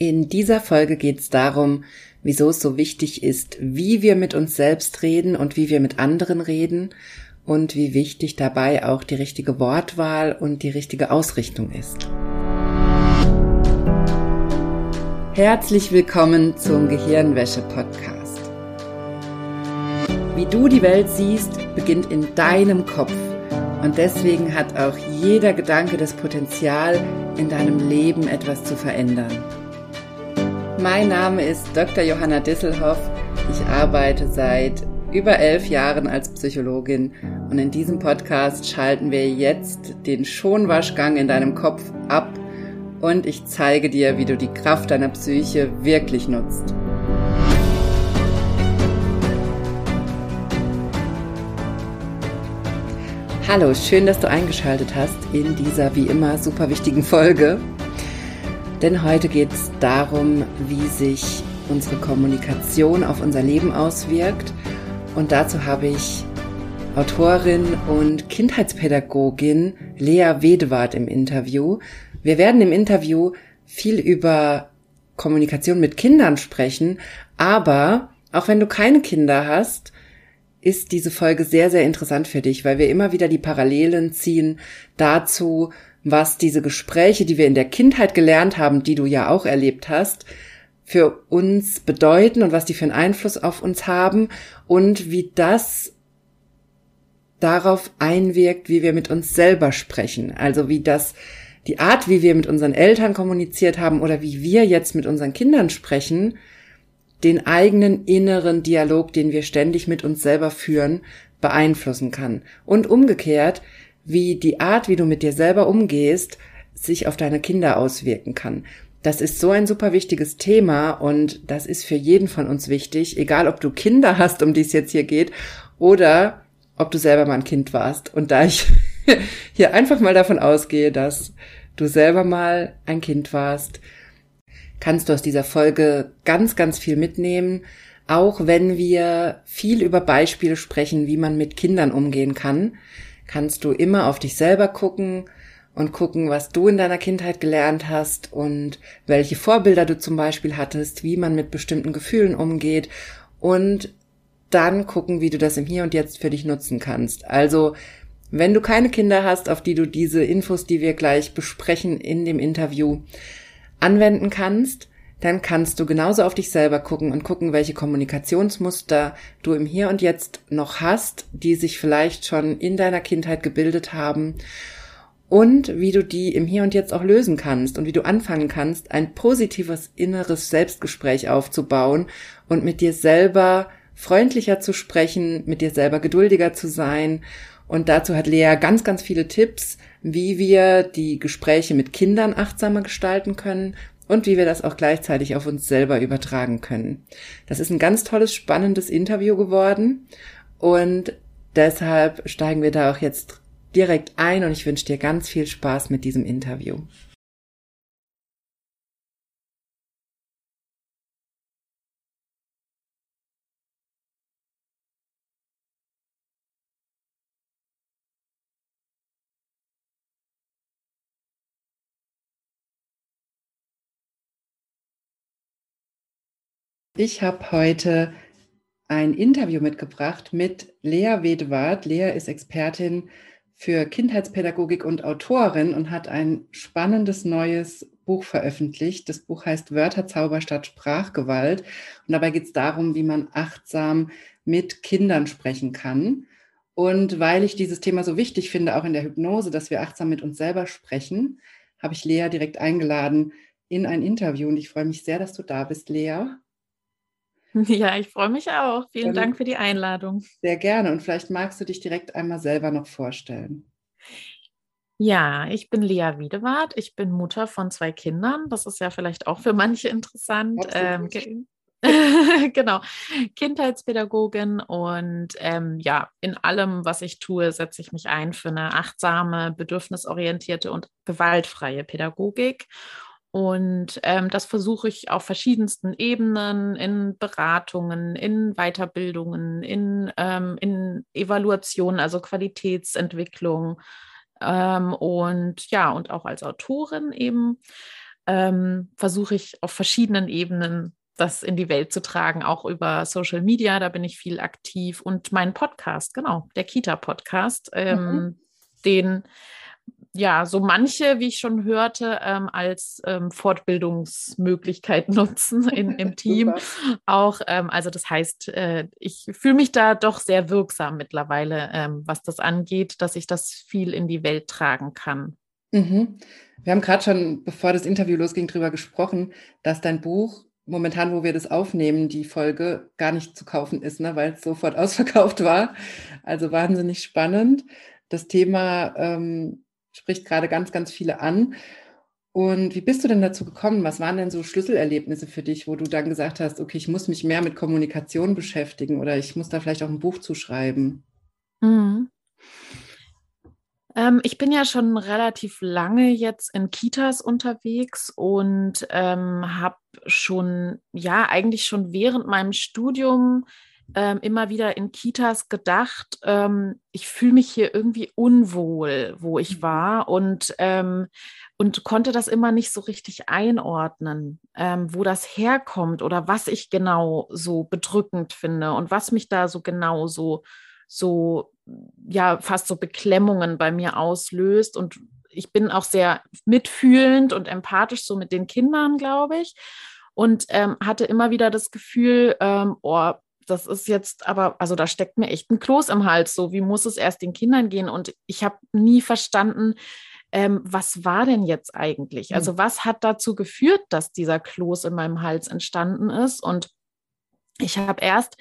In dieser Folge geht es darum, wieso es so wichtig ist, wie wir mit uns selbst reden und wie wir mit anderen reden und wie wichtig dabei auch die richtige Wortwahl und die richtige Ausrichtung ist. Herzlich willkommen zum Gehirnwäsche-Podcast. Wie du die Welt siehst, beginnt in deinem Kopf. Und deswegen hat auch jeder Gedanke das Potenzial, in deinem Leben etwas zu verändern. Mein Name ist Dr. Johanna Disselhoff. Ich arbeite seit über elf Jahren als Psychologin und in diesem Podcast schalten wir jetzt den Schonwaschgang in deinem Kopf ab und ich zeige dir, wie du die Kraft deiner Psyche wirklich nutzt. Hallo, schön, dass du eingeschaltet hast in dieser wie immer super wichtigen Folge. Denn heute geht es darum, wie sich unsere Kommunikation auf unser Leben auswirkt. Und dazu habe ich Autorin und Kindheitspädagogin Lea Wedewart im Interview. Wir werden im Interview viel über Kommunikation mit Kindern sprechen, aber auch wenn du keine Kinder hast, ist diese Folge sehr, sehr interessant für dich, weil wir immer wieder die Parallelen ziehen dazu, was diese Gespräche, die wir in der Kindheit gelernt haben, die du ja auch erlebt hast, für uns bedeuten und was die für einen Einfluss auf uns haben und wie das darauf einwirkt, wie wir mit uns selber sprechen. Also wie das die Art, wie wir mit unseren Eltern kommuniziert haben oder wie wir jetzt mit unseren Kindern sprechen, den eigenen inneren Dialog, den wir ständig mit uns selber führen, beeinflussen kann. Und umgekehrt, wie die Art, wie du mit dir selber umgehst, sich auf deine Kinder auswirken kann. Das ist so ein super wichtiges Thema und das ist für jeden von uns wichtig, egal ob du Kinder hast, um die es jetzt hier geht, oder ob du selber mal ein Kind warst. Und da ich hier einfach mal davon ausgehe, dass du selber mal ein Kind warst, kannst du aus dieser Folge ganz, ganz viel mitnehmen, auch wenn wir viel über Beispiele sprechen, wie man mit Kindern umgehen kann kannst du immer auf dich selber gucken und gucken, was du in deiner Kindheit gelernt hast und welche Vorbilder du zum Beispiel hattest, wie man mit bestimmten Gefühlen umgeht und dann gucken, wie du das im Hier und Jetzt für dich nutzen kannst. Also, wenn du keine Kinder hast, auf die du diese Infos, die wir gleich besprechen in dem Interview, anwenden kannst, dann kannst du genauso auf dich selber gucken und gucken, welche Kommunikationsmuster du im Hier und Jetzt noch hast, die sich vielleicht schon in deiner Kindheit gebildet haben und wie du die im Hier und Jetzt auch lösen kannst und wie du anfangen kannst, ein positives inneres Selbstgespräch aufzubauen und mit dir selber freundlicher zu sprechen, mit dir selber geduldiger zu sein. Und dazu hat Lea ganz, ganz viele Tipps, wie wir die Gespräche mit Kindern achtsamer gestalten können und wie wir das auch gleichzeitig auf uns selber übertragen können. Das ist ein ganz tolles, spannendes Interview geworden und deshalb steigen wir da auch jetzt direkt ein und ich wünsche dir ganz viel Spaß mit diesem Interview. Ich habe heute ein Interview mitgebracht mit Lea Wedewart. Lea ist Expertin für Kindheitspädagogik und Autorin und hat ein spannendes neues Buch veröffentlicht. Das Buch heißt Wörterzauber statt Sprachgewalt. Und dabei geht es darum, wie man achtsam mit Kindern sprechen kann. Und weil ich dieses Thema so wichtig finde, auch in der Hypnose, dass wir achtsam mit uns selber sprechen, habe ich Lea direkt eingeladen in ein Interview. Und ich freue mich sehr, dass du da bist, Lea. Ja, ich freue mich auch. Vielen Dank für die Einladung. Sehr gerne. Und vielleicht magst du dich direkt einmal selber noch vorstellen. Ja, ich bin Lea Wiedewart. Ich bin Mutter von zwei Kindern. Das ist ja vielleicht auch für manche interessant. Ähm, genau, Kindheitspädagogin und ähm, ja, in allem, was ich tue, setze ich mich ein für eine achtsame, bedürfnisorientierte und gewaltfreie Pädagogik. Und ähm, das versuche ich auf verschiedensten Ebenen, in Beratungen, in Weiterbildungen, in, ähm, in Evaluation, also Qualitätsentwicklung ähm, und ja, und auch als Autorin eben. ähm, versuche ich auf verschiedenen Ebenen das in die Welt zu tragen, auch über Social Media, da bin ich viel aktiv und mein Podcast, genau, der Kita-Podcast, ähm, mhm. den ja, so manche, wie ich schon hörte, ähm, als ähm, Fortbildungsmöglichkeit nutzen in, im Team. Auch, ähm, also das heißt, äh, ich fühle mich da doch sehr wirksam mittlerweile, ähm, was das angeht, dass ich das viel in die Welt tragen kann. Mhm. Wir haben gerade schon, bevor das Interview losging, darüber gesprochen, dass dein Buch momentan, wo wir das aufnehmen, die Folge gar nicht zu kaufen ist, ne, weil es sofort ausverkauft war. Also wahnsinnig spannend. Das Thema ähm, spricht gerade ganz, ganz viele an. Und wie bist du denn dazu gekommen? Was waren denn so Schlüsselerlebnisse für dich, wo du dann gesagt hast, okay, ich muss mich mehr mit Kommunikation beschäftigen oder ich muss da vielleicht auch ein Buch zuschreiben? Mhm. Ähm, ich bin ja schon relativ lange jetzt in Kitas unterwegs und ähm, habe schon, ja, eigentlich schon während meinem Studium ähm, immer wieder in Kitas gedacht, ähm, ich fühle mich hier irgendwie unwohl, wo ich mhm. war und, ähm, und konnte das immer nicht so richtig einordnen, ähm, wo das herkommt oder was ich genau so bedrückend finde und was mich da so genau so, so ja, fast so Beklemmungen bei mir auslöst und ich bin auch sehr mitfühlend und empathisch so mit den Kindern, glaube ich. Und ähm, hatte immer wieder das Gefühl, ähm, oh, das ist jetzt aber, also da steckt mir echt ein Kloß im Hals. So, wie muss es erst den Kindern gehen? Und ich habe nie verstanden, ähm, was war denn jetzt eigentlich? Also, hm. was hat dazu geführt, dass dieser Kloß in meinem Hals entstanden ist? Und ich habe erst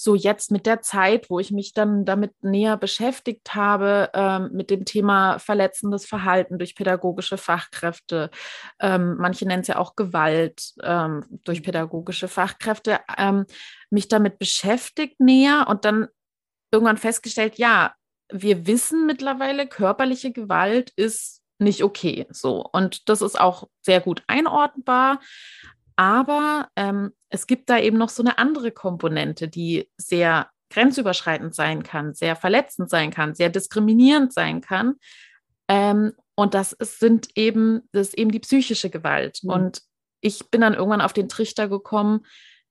so jetzt mit der Zeit, wo ich mich dann damit näher beschäftigt habe, ähm, mit dem Thema verletzendes Verhalten durch pädagogische Fachkräfte, ähm, manche nennen es ja auch Gewalt ähm, durch pädagogische Fachkräfte, ähm, mich damit beschäftigt näher und dann irgendwann festgestellt, ja, wir wissen mittlerweile, körperliche Gewalt ist nicht okay. So. Und das ist auch sehr gut einordnbar. Aber ähm, es gibt da eben noch so eine andere Komponente, die sehr grenzüberschreitend sein kann, sehr verletzend sein kann, sehr diskriminierend sein kann. Ähm, und das ist, sind eben, das ist eben die psychische Gewalt. Mhm. Und ich bin dann irgendwann auf den Trichter gekommen,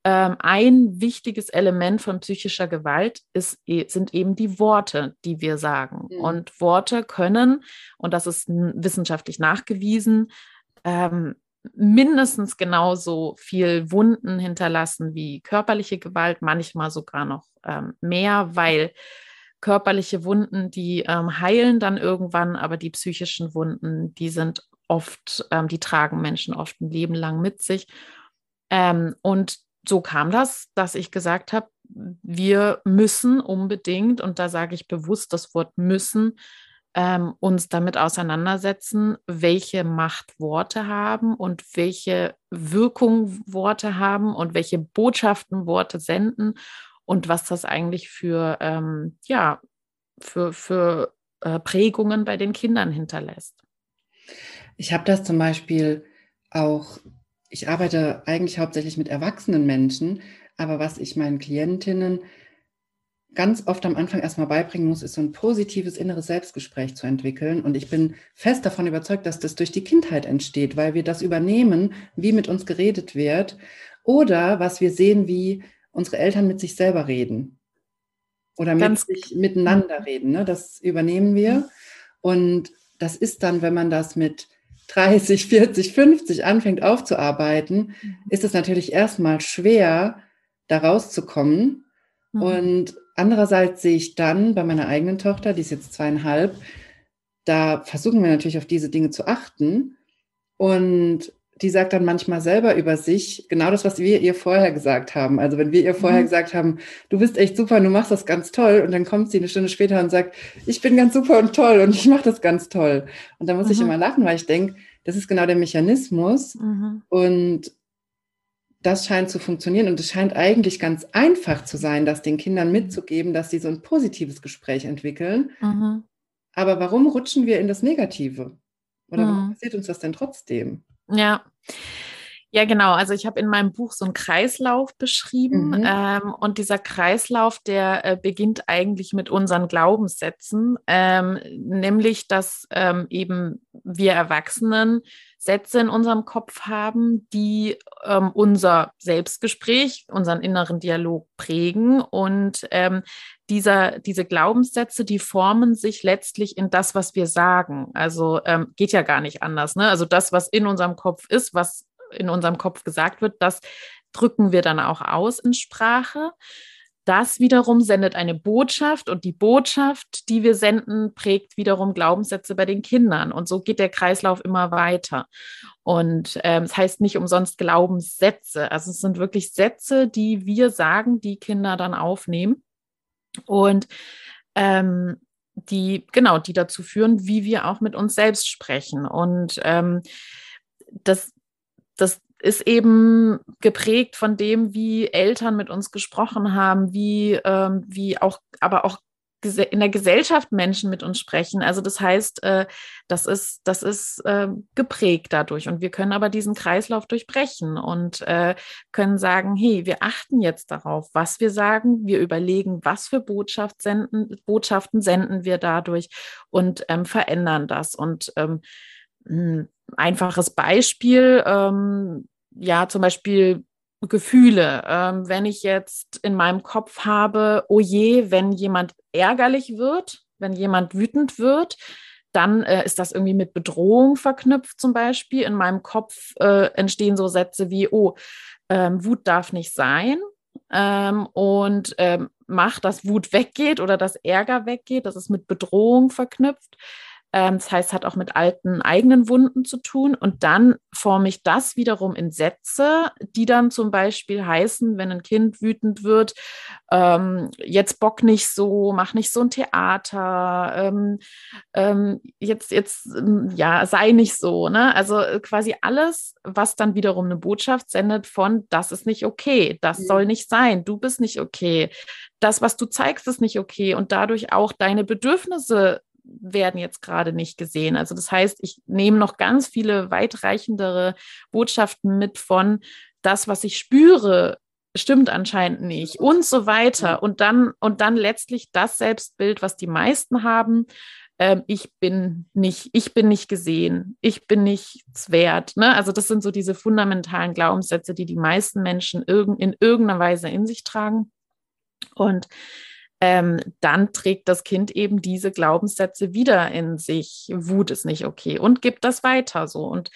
ähm, ein wichtiges Element von psychischer Gewalt ist, e, sind eben die Worte, die wir sagen. Mhm. Und Worte können, und das ist wissenschaftlich nachgewiesen, ähm, mindestens genauso viel Wunden hinterlassen wie körperliche Gewalt, manchmal sogar noch ähm, mehr, weil körperliche Wunden, die ähm, heilen dann irgendwann, aber die psychischen Wunden, die sind oft, ähm, die tragen Menschen oft ein Leben lang mit sich. Ähm, und so kam das, dass ich gesagt habe, wir müssen unbedingt, und da sage ich bewusst das Wort müssen, ähm, uns damit auseinandersetzen, welche Macht Worte haben und welche Wirkung Worte haben und welche Botschaften Worte senden und was das eigentlich für, ähm, ja, für, für äh, Prägungen bei den Kindern hinterlässt. Ich habe das zum Beispiel auch, ich arbeite eigentlich hauptsächlich mit erwachsenen Menschen, aber was ich meinen Klientinnen ganz oft am Anfang erstmal beibringen muss, ist so ein positives inneres Selbstgespräch zu entwickeln. Und ich bin fest davon überzeugt, dass das durch die Kindheit entsteht, weil wir das übernehmen, wie mit uns geredet wird oder was wir sehen, wie unsere Eltern mit sich selber reden oder mit sich miteinander reden. Ne? Das übernehmen wir. Und das ist dann, wenn man das mit 30, 40, 50 anfängt aufzuarbeiten, mhm. ist es natürlich erstmal schwer, da rauszukommen. Mhm. Und Andererseits sehe ich dann bei meiner eigenen Tochter, die ist jetzt zweieinhalb, da versuchen wir natürlich auf diese Dinge zu achten. Und die sagt dann manchmal selber über sich genau das, was wir ihr vorher gesagt haben. Also wenn wir ihr vorher mhm. gesagt haben, du bist echt super und du machst das ganz toll und dann kommt sie eine Stunde später und sagt, ich bin ganz super und toll und ich mache das ganz toll. Und da muss mhm. ich immer lachen, weil ich denke, das ist genau der Mechanismus. Mhm. Und das scheint zu funktionieren und es scheint eigentlich ganz einfach zu sein, das den Kindern mitzugeben, dass sie so ein positives Gespräch entwickeln. Mhm. Aber warum rutschen wir in das Negative? Oder mhm. warum passiert uns das denn trotzdem? Ja. Ja, genau. Also ich habe in meinem Buch so einen Kreislauf beschrieben mhm. ähm, und dieser Kreislauf, der äh, beginnt eigentlich mit unseren Glaubenssätzen, ähm, nämlich dass ähm, eben wir Erwachsenen Sätze in unserem Kopf haben, die ähm, unser Selbstgespräch, unseren inneren Dialog prägen und ähm, dieser, diese Glaubenssätze, die formen sich letztlich in das, was wir sagen. Also ähm, geht ja gar nicht anders. Ne? Also das, was in unserem Kopf ist, was in unserem Kopf gesagt wird, das drücken wir dann auch aus in Sprache. Das wiederum sendet eine Botschaft und die Botschaft, die wir senden, prägt wiederum Glaubenssätze bei den Kindern. Und so geht der Kreislauf immer weiter. Und ähm, es heißt nicht umsonst Glaubenssätze. Also es sind wirklich Sätze, die wir sagen, die Kinder dann aufnehmen. Und ähm, die, genau, die dazu führen, wie wir auch mit uns selbst sprechen. Und ähm, das, das ist eben geprägt von dem, wie Eltern mit uns gesprochen haben, wie, ähm, wie auch, aber auch in der Gesellschaft Menschen mit uns sprechen. Also das heißt, äh, das ist, das ist äh, geprägt dadurch. Und wir können aber diesen Kreislauf durchbrechen und äh, können sagen, hey, wir achten jetzt darauf, was wir sagen. Wir überlegen, was für Botschaft senden, Botschaften senden wir dadurch und ähm, verändern das. Und ähm, hm, einfaches Beispiel, ähm, ja, zum Beispiel Gefühle. Ähm, wenn ich jetzt in meinem Kopf habe, oh je, wenn jemand ärgerlich wird, wenn jemand wütend wird, dann äh, ist das irgendwie mit Bedrohung verknüpft zum Beispiel. In meinem Kopf äh, entstehen so Sätze wie, oh, ähm, Wut darf nicht sein ähm, und ähm, macht, dass Wut weggeht oder dass Ärger weggeht. Das ist mit Bedrohung verknüpft. Ähm, das heißt, hat auch mit alten eigenen Wunden zu tun. Und dann forme ich das wiederum in Sätze, die dann zum Beispiel heißen, wenn ein Kind wütend wird, ähm, jetzt bock nicht so, mach nicht so ein Theater, ähm, ähm, jetzt, jetzt, ähm, ja, sei nicht so. Ne? Also äh, quasi alles, was dann wiederum eine Botschaft sendet von, das ist nicht okay, das mhm. soll nicht sein, du bist nicht okay, das, was du zeigst, ist nicht okay und dadurch auch deine Bedürfnisse werden jetzt gerade nicht gesehen. Also das heißt, ich nehme noch ganz viele weitreichendere Botschaften mit von das, was ich spüre, stimmt anscheinend nicht und so weiter. Und dann, und dann letztlich das Selbstbild, was die meisten haben. Ähm, ich bin nicht, ich bin nicht gesehen, ich bin nichts wert. Ne? Also das sind so diese fundamentalen Glaubenssätze, die die meisten Menschen in irgendeiner Weise in sich tragen. Und ähm, dann trägt das Kind eben diese Glaubenssätze wieder in sich. Wut ist nicht okay und gibt das weiter so. Und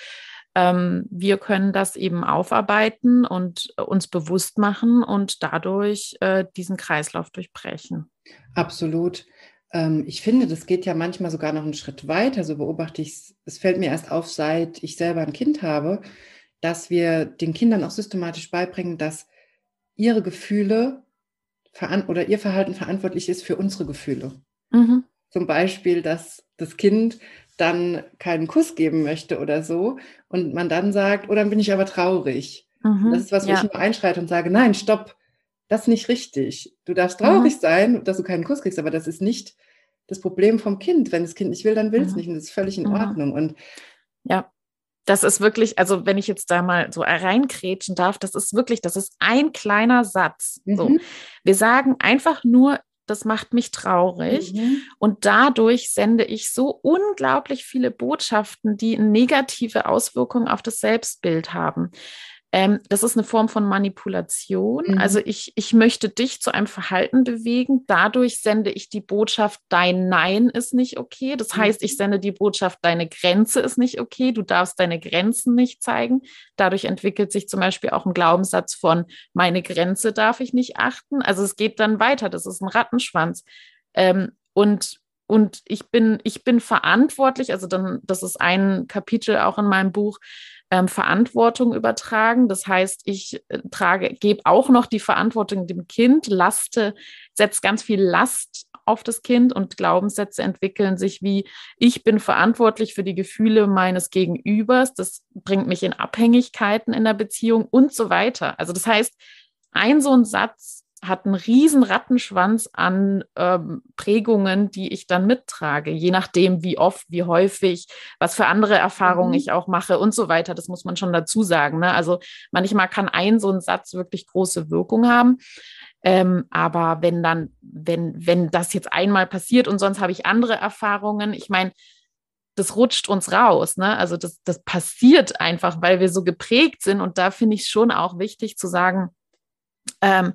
ähm, wir können das eben aufarbeiten und uns bewusst machen und dadurch äh, diesen Kreislauf durchbrechen. Absolut. Ähm, ich finde, das geht ja manchmal sogar noch einen Schritt weiter. So beobachte ich es. Es fällt mir erst auf, seit ich selber ein Kind habe, dass wir den Kindern auch systematisch beibringen, dass ihre Gefühle oder ihr Verhalten verantwortlich ist für unsere Gefühle. Mhm. Zum Beispiel, dass das Kind dann keinen Kuss geben möchte oder so und man dann sagt, oh, dann bin ich aber traurig. Mhm. Das ist was, wo ja. ich nur einschreite und sage, nein, stopp, das ist nicht richtig. Du darfst traurig mhm. sein, dass du keinen Kuss kriegst, aber das ist nicht das Problem vom Kind. Wenn das Kind nicht will, dann will es mhm. nicht und das ist völlig in mhm. Ordnung. Und ja, das ist wirklich, also wenn ich jetzt da mal so reinkrätschen darf, das ist wirklich, das ist ein kleiner Satz. Mhm. So. Wir sagen einfach nur, das macht mich traurig. Mhm. Und dadurch sende ich so unglaublich viele Botschaften, die negative Auswirkungen auf das Selbstbild haben. Ähm, das ist eine Form von Manipulation. Mhm. Also ich, ich möchte dich zu einem Verhalten bewegen. Dadurch sende ich die Botschaft, dein Nein ist nicht okay. Das mhm. heißt, ich sende die Botschaft, deine Grenze ist nicht okay. Du darfst deine Grenzen nicht zeigen. Dadurch entwickelt sich zum Beispiel auch ein Glaubenssatz von, meine Grenze darf ich nicht achten. Also es geht dann weiter. Das ist ein Rattenschwanz. Ähm, und und ich bin, ich bin verantwortlich, also dann, das ist ein Kapitel auch in meinem Buch, ähm, Verantwortung übertragen. Das heißt, ich äh, trage, gebe auch noch die Verantwortung dem Kind, laste, setze ganz viel Last auf das Kind und Glaubenssätze entwickeln sich wie, ich bin verantwortlich für die Gefühle meines Gegenübers, das bringt mich in Abhängigkeiten in der Beziehung und so weiter. Also das heißt, ein so ein Satz hat einen riesen Rattenschwanz an ähm, Prägungen, die ich dann mittrage, je nachdem, wie oft, wie häufig, was für andere Erfahrungen mhm. ich auch mache und so weiter. Das muss man schon dazu sagen. Ne? Also manchmal kann ein so ein Satz wirklich große Wirkung haben. Ähm, aber wenn dann, wenn, wenn das jetzt einmal passiert und sonst habe ich andere Erfahrungen, ich meine, das rutscht uns raus. Ne? Also das, das passiert einfach, weil wir so geprägt sind. Und da finde ich es schon auch wichtig zu sagen, ähm,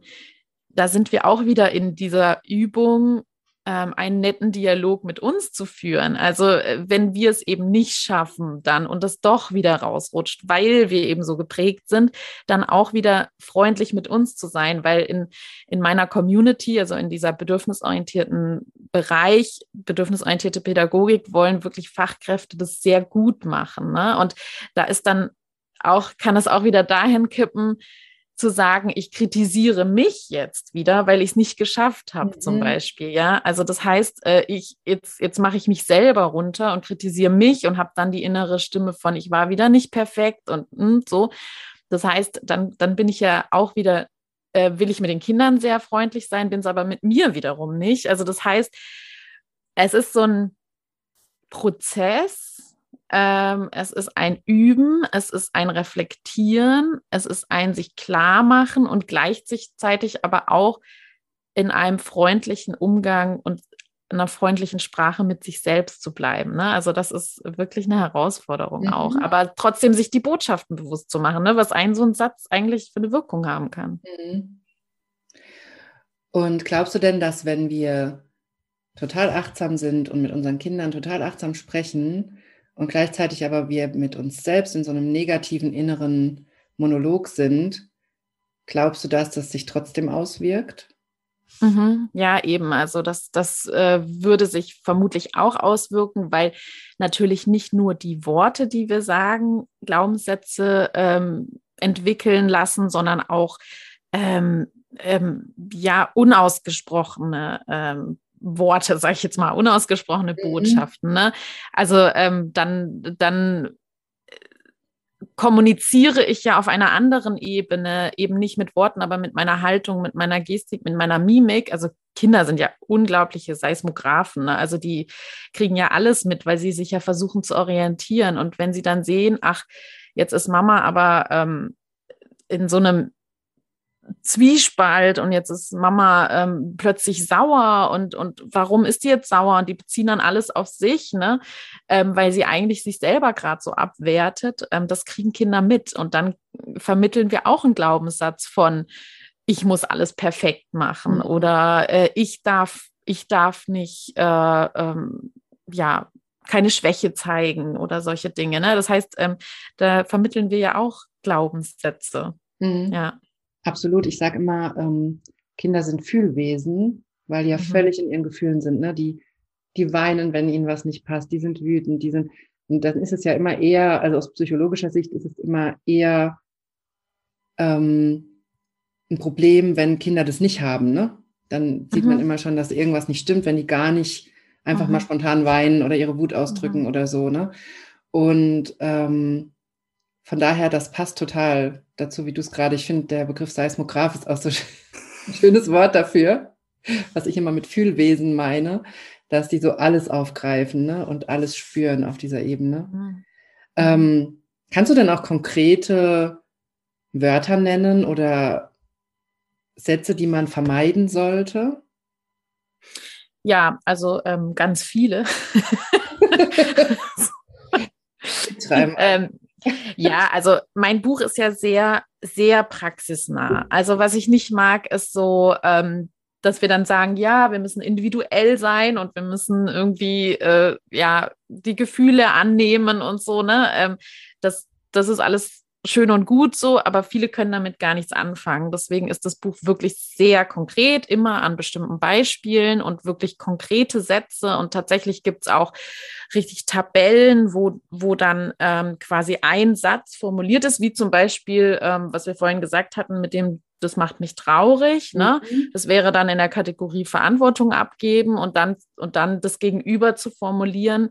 da sind wir auch wieder in dieser Übung, ähm, einen netten Dialog mit uns zu führen. Also äh, wenn wir es eben nicht schaffen, dann und es doch wieder rausrutscht, weil wir eben so geprägt sind, dann auch wieder freundlich mit uns zu sein, weil in, in meiner Community, also in dieser bedürfnisorientierten Bereich, bedürfnisorientierte Pädagogik, wollen wirklich Fachkräfte das sehr gut machen. Ne? Und da ist dann auch, kann es auch wieder dahin kippen, zu sagen, ich kritisiere mich jetzt wieder, weil ich es nicht geschafft habe, mhm. zum Beispiel. Ja, also das heißt, äh, ich jetzt jetzt mache ich mich selber runter und kritisiere mich und habe dann die innere Stimme von, ich war wieder nicht perfekt und, und hm, so. Das heißt, dann dann bin ich ja auch wieder äh, will ich mit den Kindern sehr freundlich sein, bin es aber mit mir wiederum nicht. Also das heißt, es ist so ein Prozess, ähm, es ist ein Üben, es ist ein Reflektieren, es ist ein sich klar machen und gleichzeitig aber auch in einem freundlichen Umgang und einer freundlichen Sprache mit sich selbst zu bleiben. Ne? Also das ist wirklich eine Herausforderung mhm. auch. Aber trotzdem sich die Botschaften bewusst zu machen, ne? was ein so ein Satz eigentlich für eine Wirkung haben kann. Mhm. Und glaubst du denn, dass wenn wir total achtsam sind und mit unseren Kindern total achtsam sprechen, und gleichzeitig aber wir mit uns selbst in so einem negativen inneren Monolog sind, glaubst du, dass das sich trotzdem auswirkt? Mhm, ja, eben. Also das, das äh, würde sich vermutlich auch auswirken, weil natürlich nicht nur die Worte, die wir sagen, Glaubenssätze ähm, entwickeln lassen, sondern auch ähm, ähm, ja unausgesprochene ähm, Worte, sage ich jetzt mal, unausgesprochene mhm. Botschaften. Ne? Also ähm, dann, dann äh, kommuniziere ich ja auf einer anderen Ebene, eben nicht mit Worten, aber mit meiner Haltung, mit meiner Gestik, mit meiner Mimik. Also Kinder sind ja unglaubliche Seismographen. Ne? Also die kriegen ja alles mit, weil sie sich ja versuchen zu orientieren. Und wenn sie dann sehen, ach, jetzt ist Mama aber ähm, in so einem Zwiespalt und jetzt ist Mama ähm, plötzlich sauer und, und warum ist die jetzt sauer? Und die beziehen dann alles auf sich, ne? Ähm, weil sie eigentlich sich selber gerade so abwertet. Ähm, das kriegen Kinder mit und dann vermitteln wir auch einen Glaubenssatz von, ich muss alles perfekt machen mhm. oder äh, ich darf, ich darf nicht, äh, ähm, ja, keine Schwäche zeigen oder solche Dinge. Ne? Das heißt, ähm, da vermitteln wir ja auch Glaubenssätze. Mhm. Ja. Absolut. Ich sage immer, ähm, Kinder sind Fühlwesen, weil die ja mhm. völlig in ihren Gefühlen sind. Ne? Die, die weinen, wenn ihnen was nicht passt. Die sind wütend. Die sind, und dann ist es ja immer eher, also aus psychologischer Sicht ist es immer eher ähm, ein Problem, wenn Kinder das nicht haben. Ne? Dann sieht mhm. man immer schon, dass irgendwas nicht stimmt, wenn die gar nicht einfach mhm. mal spontan weinen oder ihre Wut ausdrücken mhm. oder so. Ne? Und ähm, von daher, das passt total dazu, wie du es gerade, ich finde, der Begriff Seismograph ist auch so ein schönes Wort dafür, was ich immer mit Fühlwesen meine, dass die so alles aufgreifen ne, und alles spüren auf dieser Ebene. Mhm. Ähm, kannst du denn auch konkrete Wörter nennen oder Sätze, die man vermeiden sollte? Ja, also ähm, ganz viele. ähm, ja, also mein Buch ist ja sehr, sehr praxisnah. Also was ich nicht mag, ist so, ähm, dass wir dann sagen, ja, wir müssen individuell sein und wir müssen irgendwie äh, ja die Gefühle annehmen und so. Ne, ähm, das, das ist alles schön und gut so, aber viele können damit gar nichts anfangen. Deswegen ist das Buch wirklich sehr konkret, immer an bestimmten Beispielen und wirklich konkrete Sätze. Und tatsächlich gibt es auch richtig Tabellen, wo, wo dann ähm, quasi ein Satz formuliert ist, wie zum Beispiel, ähm, was wir vorhin gesagt hatten, mit dem das macht mich traurig. Ne? Mhm. Das wäre dann in der Kategorie Verantwortung abgeben und dann, und dann das Gegenüber zu formulieren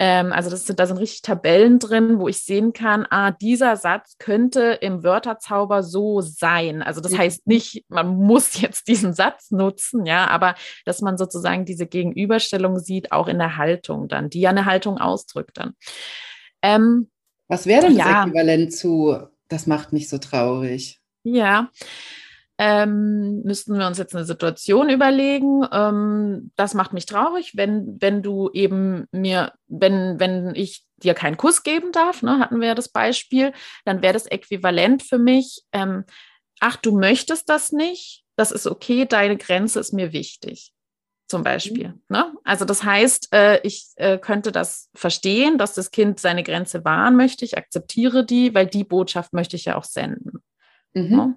Ähm, also das sind, da sind richtig Tabellen drin, wo ich sehen kann, ah, dieser Satz könnte im Wörterzauber so sein. Also das heißt nicht, man muss jetzt diesen Satz nutzen, ja, aber dass man sozusagen diese Gegenüberstellung sieht, auch in der Haltung dann, die ja eine Haltung ausdrückt dann. Ähm, Was wäre denn ja, das Äquivalent zu, das macht mich so traurig? Ja, ähm, müssten wir uns jetzt eine Situation überlegen. Ähm, das macht mich traurig, wenn, wenn du eben mir, wenn, wenn ich dir keinen Kuss geben darf, ne, hatten wir ja das Beispiel, dann wäre das äquivalent für mich, ähm, ach, du möchtest das nicht, das ist okay, deine Grenze ist mir wichtig. Zum Beispiel. Mhm. Ne? Also das heißt, äh, ich äh, könnte das verstehen, dass das Kind seine Grenze wahren möchte. Ich akzeptiere die, weil die Botschaft möchte ich ja auch senden. Mhm. Ne?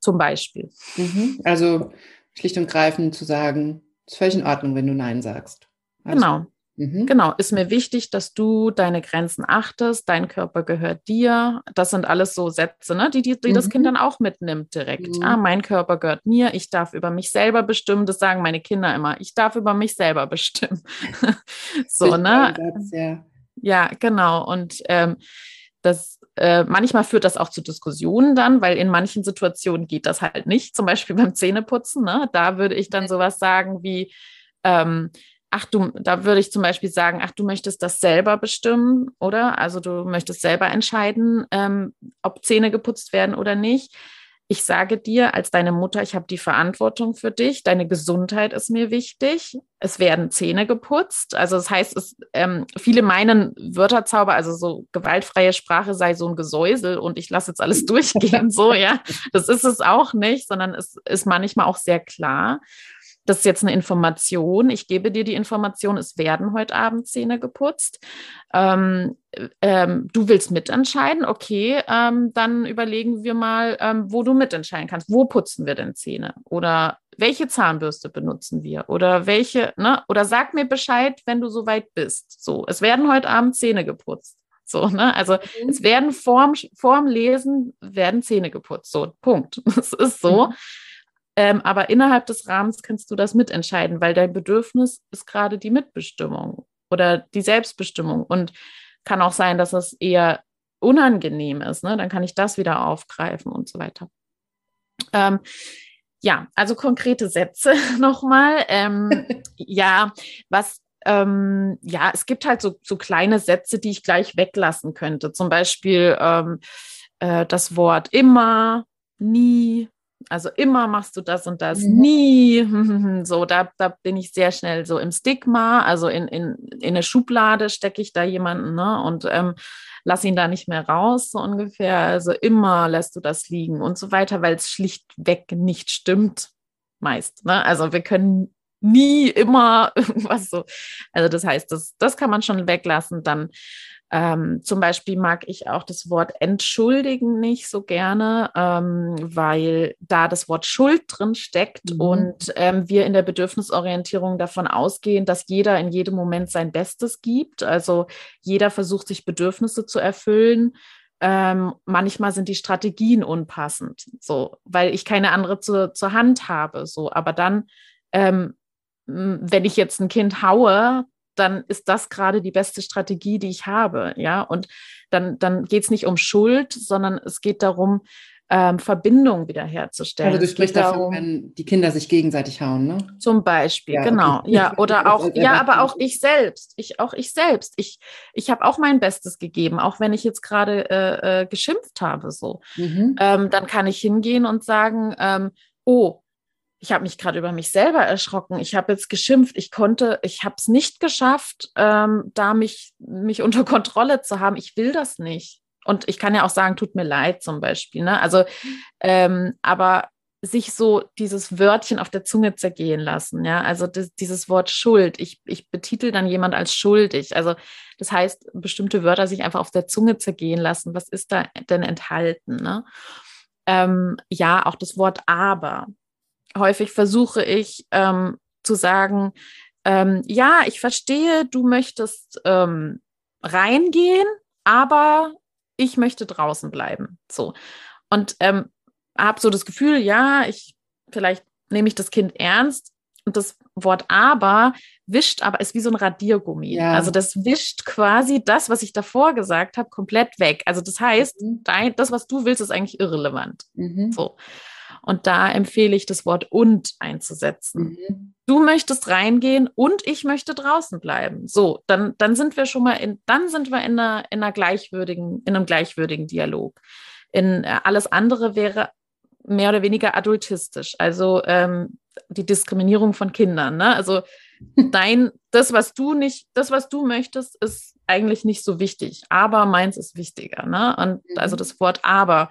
Zum Beispiel. Mhm. Also schlicht und greifend zu sagen, es ist völlig in Ordnung, wenn du Nein sagst. Also, genau. Mhm. Genau, ist mir wichtig, dass du deine Grenzen achtest, dein Körper gehört dir. Das sind alles so Sätze, ne, die, die, die mhm. das Kind dann auch mitnimmt direkt. Mhm. Ah, mein Körper gehört mir, ich darf über mich selber bestimmen. Das sagen meine Kinder immer, ich darf über mich selber bestimmen. so, ne? Satz, ja. ja, genau. Und ähm, das äh, manchmal führt das auch zu Diskussionen dann, weil in manchen Situationen geht das halt nicht. Zum Beispiel beim Zähneputzen. Ne? Da würde ich dann sowas sagen wie, ähm, ach du, da würde ich zum Beispiel sagen, ach du möchtest das selber bestimmen, oder? Also du möchtest selber entscheiden, ähm, ob Zähne geputzt werden oder nicht ich sage dir als deine Mutter, ich habe die Verantwortung für dich, deine Gesundheit ist mir wichtig. Es werden Zähne geputzt. Also das heißt, es, ähm, viele meinen Wörterzauber, also so gewaltfreie Sprache sei so ein Gesäusel und ich lasse jetzt alles durchgehen, so, ja. Das ist es auch nicht, sondern es ist manchmal auch sehr klar. Das ist jetzt eine Information. Ich gebe dir die Information, es werden heute Abend Zähne geputzt. Ähm, ähm, du willst mitentscheiden, okay, ähm, dann überlegen wir mal, ähm, wo du mitentscheiden kannst. Wo putzen wir denn Zähne? Oder welche Zahnbürste benutzen wir? Oder welche, ne? Oder sag mir Bescheid, wenn du soweit bist. So, es werden heute Abend Zähne geputzt. So, ne? Also mhm. es werden vorm, vorm Lesen werden Zähne geputzt. So, Punkt. Es ist so. Mhm. Ähm, aber innerhalb des Rahmens kannst du das mitentscheiden, weil dein Bedürfnis ist gerade die Mitbestimmung oder die Selbstbestimmung. Und kann auch sein, dass es eher unangenehm ist. Ne? Dann kann ich das wieder aufgreifen und so weiter. Ähm, ja, also konkrete Sätze nochmal. Ähm, ja, was ähm, ja, es gibt halt so, so kleine Sätze, die ich gleich weglassen könnte. Zum Beispiel ähm, äh, das Wort immer, nie, also immer machst du das und das, mhm. nie. So, da, da bin ich sehr schnell so im Stigma, also in, in, in eine Schublade stecke ich da jemanden ne? und ähm, lass ihn da nicht mehr raus, so ungefähr. Also immer lässt du das liegen und so weiter, weil es schlichtweg nicht stimmt, meist. Ne? Also wir können nie immer irgendwas so. Also das heißt, das, das kann man schon weglassen. Dann ähm, zum Beispiel mag ich auch das Wort entschuldigen nicht so gerne, ähm, weil da das Wort Schuld drin steckt mhm. und ähm, wir in der Bedürfnisorientierung davon ausgehen, dass jeder in jedem Moment sein Bestes gibt. Also jeder versucht, sich Bedürfnisse zu erfüllen. Ähm, manchmal sind die Strategien unpassend, so, weil ich keine andere zu, zur Hand habe. So, aber dann, ähm, wenn ich jetzt ein Kind haue, dann ist das gerade die beste Strategie, die ich habe. Ja, und dann, dann geht es nicht um Schuld, sondern es geht darum, ähm, Verbindung wiederherzustellen. Also du sprichst davon, wenn die Kinder sich gegenseitig hauen, ne? Zum Beispiel, ja, genau. Okay. Ja, oder auch, ja, aber auch ich selbst. Ich, auch ich selbst. Ich, ich habe auch mein Bestes gegeben, auch wenn ich jetzt gerade äh, äh, geschimpft habe, so. Mhm. Ähm, dann kann ich hingehen und sagen, ähm, oh, ich habe mich gerade über mich selber erschrocken. Ich habe jetzt geschimpft. Ich konnte, ich habe es nicht geschafft, ähm, da mich, mich unter Kontrolle zu haben. Ich will das nicht. Und ich kann ja auch sagen, tut mir leid zum Beispiel. Ne? Also, ähm, aber sich so dieses Wörtchen auf der Zunge zergehen lassen, ja, also das, dieses Wort Schuld. Ich, ich betitel dann jemand als schuldig. Also das heißt, bestimmte Wörter sich einfach auf der Zunge zergehen lassen. Was ist da denn enthalten? Ne? Ähm, ja, auch das Wort aber häufig versuche ich ähm, zu sagen, ähm, ja, ich verstehe, du möchtest ähm, reingehen, aber ich möchte draußen bleiben. So. Und ähm, habe so das Gefühl, ja, ich vielleicht nehme ich das Kind ernst, und das Wort aber wischt aber, ist wie so ein Radiergummi. Ja. Also das wischt quasi das, was ich davor gesagt habe, komplett weg. Also das heißt, mhm. dein, das, was du willst, ist eigentlich irrelevant. Mhm. So. Und da empfehle ich das Wort und einzusetzen. Mhm. Du möchtest reingehen und ich möchte draußen bleiben. So, dann, dann sind wir schon mal in, dann sind wir in einer, in einer gleichwürdigen, in einem gleichwürdigen Dialog. In äh, alles andere wäre mehr oder weniger adultistisch. Also ähm, die Diskriminierung von Kindern. Ne? Also dein, das, was du nicht, das, was du möchtest, ist eigentlich nicht so wichtig. Aber meins ist wichtiger. Ne? Und mhm. also das Wort aber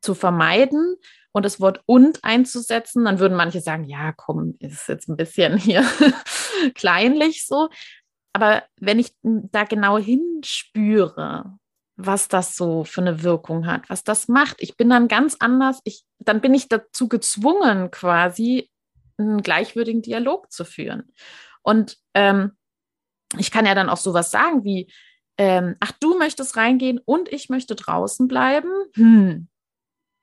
zu vermeiden und das Wort und einzusetzen, dann würden manche sagen, ja, komm, ist jetzt ein bisschen hier kleinlich so. Aber wenn ich da genau hinspüre, was das so für eine Wirkung hat, was das macht, ich bin dann ganz anders, ich, dann bin ich dazu gezwungen, quasi einen gleichwürdigen Dialog zu führen. Und ähm, ich kann ja dann auch sowas sagen wie, ähm, ach, du möchtest reingehen und ich möchte draußen bleiben. Hm,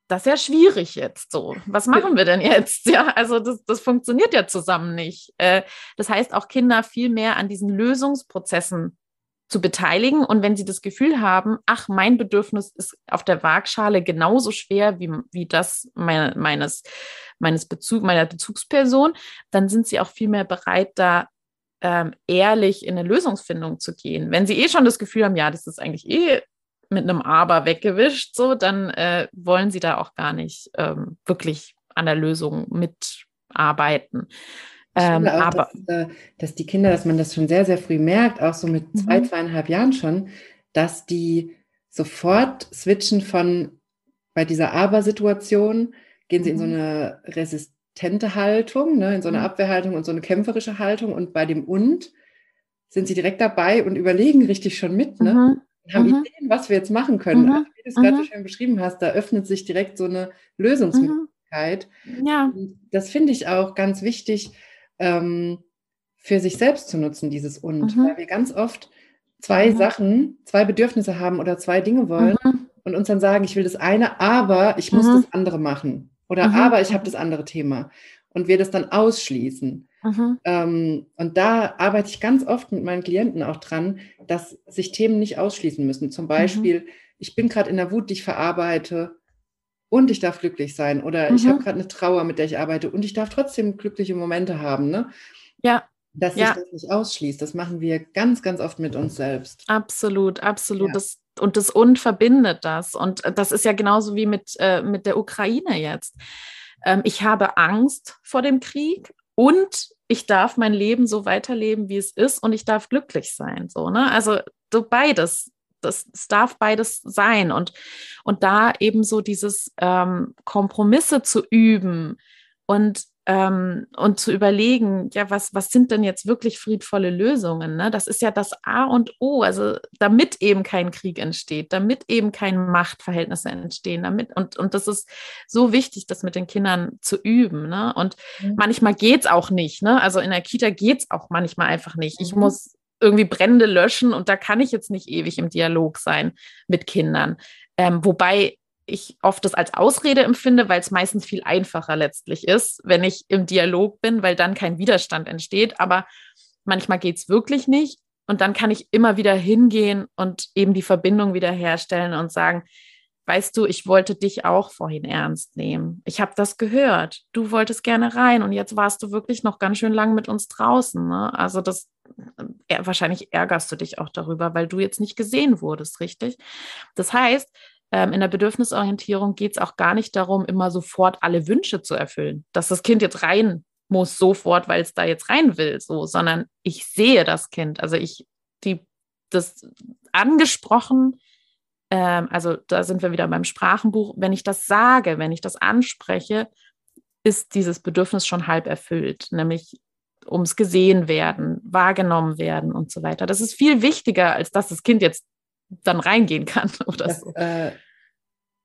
das ist ja schwierig jetzt so. Was machen wir denn jetzt? Ja, also das, das funktioniert ja zusammen nicht. Äh, das heißt, auch Kinder viel mehr an diesen Lösungsprozessen zu beteiligen. Und wenn sie das Gefühl haben, ach, mein Bedürfnis ist auf der Waagschale genauso schwer wie, wie das meine, meines, meines Bezug, meiner Bezugsperson, dann sind sie auch viel mehr bereit, da ähm, ehrlich in eine Lösungsfindung zu gehen. Wenn sie eh schon das Gefühl haben, ja, das ist eigentlich eh mit einem Aber weggewischt, so, dann äh, wollen sie da auch gar nicht ähm, wirklich an der Lösung mitarbeiten. Ähm, auch, aber dass, äh, dass, die Kinder, dass man das schon sehr, sehr früh merkt, auch so mit zwei, mhm. zweieinhalb Jahren schon, dass die sofort switchen von bei dieser Aber-Situation, gehen sie in so mhm. eine resistente Haltung, ne, in so eine mhm. Abwehrhaltung und so eine kämpferische Haltung und bei dem Und sind sie direkt dabei und überlegen richtig schon mit, ne? Mhm haben mhm. Ideen, was wir jetzt machen können. Mhm. Also, wie du es gerade mhm. schön beschrieben hast, da öffnet sich direkt so eine Lösungsmöglichkeit. Mhm. Ja. das finde ich auch ganz wichtig, ähm, für sich selbst zu nutzen, dieses Und, mhm. weil wir ganz oft zwei mhm. Sachen, zwei Bedürfnisse haben oder zwei Dinge wollen und uns dann sagen, ich will das eine, aber ich muss das andere machen. Oder aber ich habe das andere Thema. Und wir das dann ausschließen. Mhm. Ähm, und da arbeite ich ganz oft mit meinen Klienten auch dran, dass sich Themen nicht ausschließen müssen. Zum Beispiel, mhm. ich bin gerade in der Wut, die ich verarbeite und ich darf glücklich sein. Oder mhm. ich habe gerade eine Trauer, mit der ich arbeite und ich darf trotzdem glückliche Momente haben. Ne? Ja. Dass sich ja. das nicht ausschließt. Das machen wir ganz, ganz oft mit uns selbst. Absolut, absolut. Ja. Das, und das Und verbindet das. Und das ist ja genauso wie mit, äh, mit der Ukraine jetzt. Ähm, ich habe Angst vor dem Krieg und ich darf mein Leben so weiterleben, wie es ist und ich darf glücklich sein. So, ne? Also so beides. Das, das darf beides sein. Und, und da eben so dieses ähm, Kompromisse zu üben und ähm, und zu überlegen, ja, was, was sind denn jetzt wirklich friedvolle Lösungen? Ne? Das ist ja das A und O, also damit eben kein Krieg entsteht, damit eben keine Machtverhältnisse entstehen, damit, und, und das ist so wichtig, das mit den Kindern zu üben. Ne? Und mhm. manchmal geht es auch nicht. Ne? Also in der Kita geht es auch manchmal einfach nicht. Ich mhm. muss irgendwie Brände löschen und da kann ich jetzt nicht ewig im Dialog sein mit Kindern. Ähm, wobei ich oft das als Ausrede empfinde, weil es meistens viel einfacher letztlich ist, wenn ich im Dialog bin, weil dann kein Widerstand entsteht. Aber manchmal geht es wirklich nicht. Und dann kann ich immer wieder hingehen und eben die Verbindung wiederherstellen und sagen, weißt du, ich wollte dich auch vorhin ernst nehmen. Ich habe das gehört. Du wolltest gerne rein und jetzt warst du wirklich noch ganz schön lang mit uns draußen. Ne? Also das äh, wahrscheinlich ärgerst du dich auch darüber, weil du jetzt nicht gesehen wurdest, richtig? Das heißt, ähm, in der Bedürfnisorientierung geht es auch gar nicht darum, immer sofort alle Wünsche zu erfüllen, dass das Kind jetzt rein muss sofort, weil es da jetzt rein will, so, sondern ich sehe das Kind. Also ich, die, das angesprochen, ähm, also da sind wir wieder beim Sprachenbuch, wenn ich das sage, wenn ich das anspreche, ist dieses Bedürfnis schon halb erfüllt, nämlich ums gesehen werden, wahrgenommen werden und so weiter. Das ist viel wichtiger, als dass das Kind jetzt dann reingehen kann oder das, so. Äh,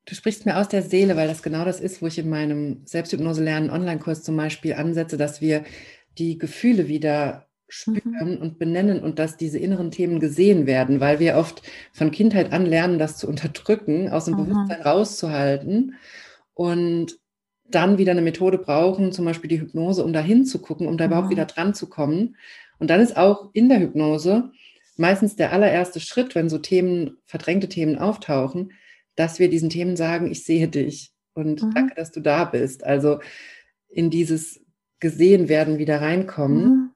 du sprichst mir aus der Seele, weil das genau das ist, wo ich in meinem Selbsthypnose lernen Online-Kurs zum Beispiel ansetze, dass wir die Gefühle wieder spüren mhm. und benennen und dass diese inneren Themen gesehen werden, weil wir oft von Kindheit an lernen, das zu unterdrücken, aus dem mhm. Bewusstsein rauszuhalten. Und dann wieder eine Methode brauchen, zum Beispiel die Hypnose, um da hinzugucken, um da überhaupt mhm. wieder dran zu kommen. Und dann ist auch in der Hypnose meistens der allererste Schritt, wenn so Themen, verdrängte Themen auftauchen, dass wir diesen Themen sagen, ich sehe dich und mhm. danke, dass du da bist. Also in dieses gesehen werden wieder reinkommen. Mhm.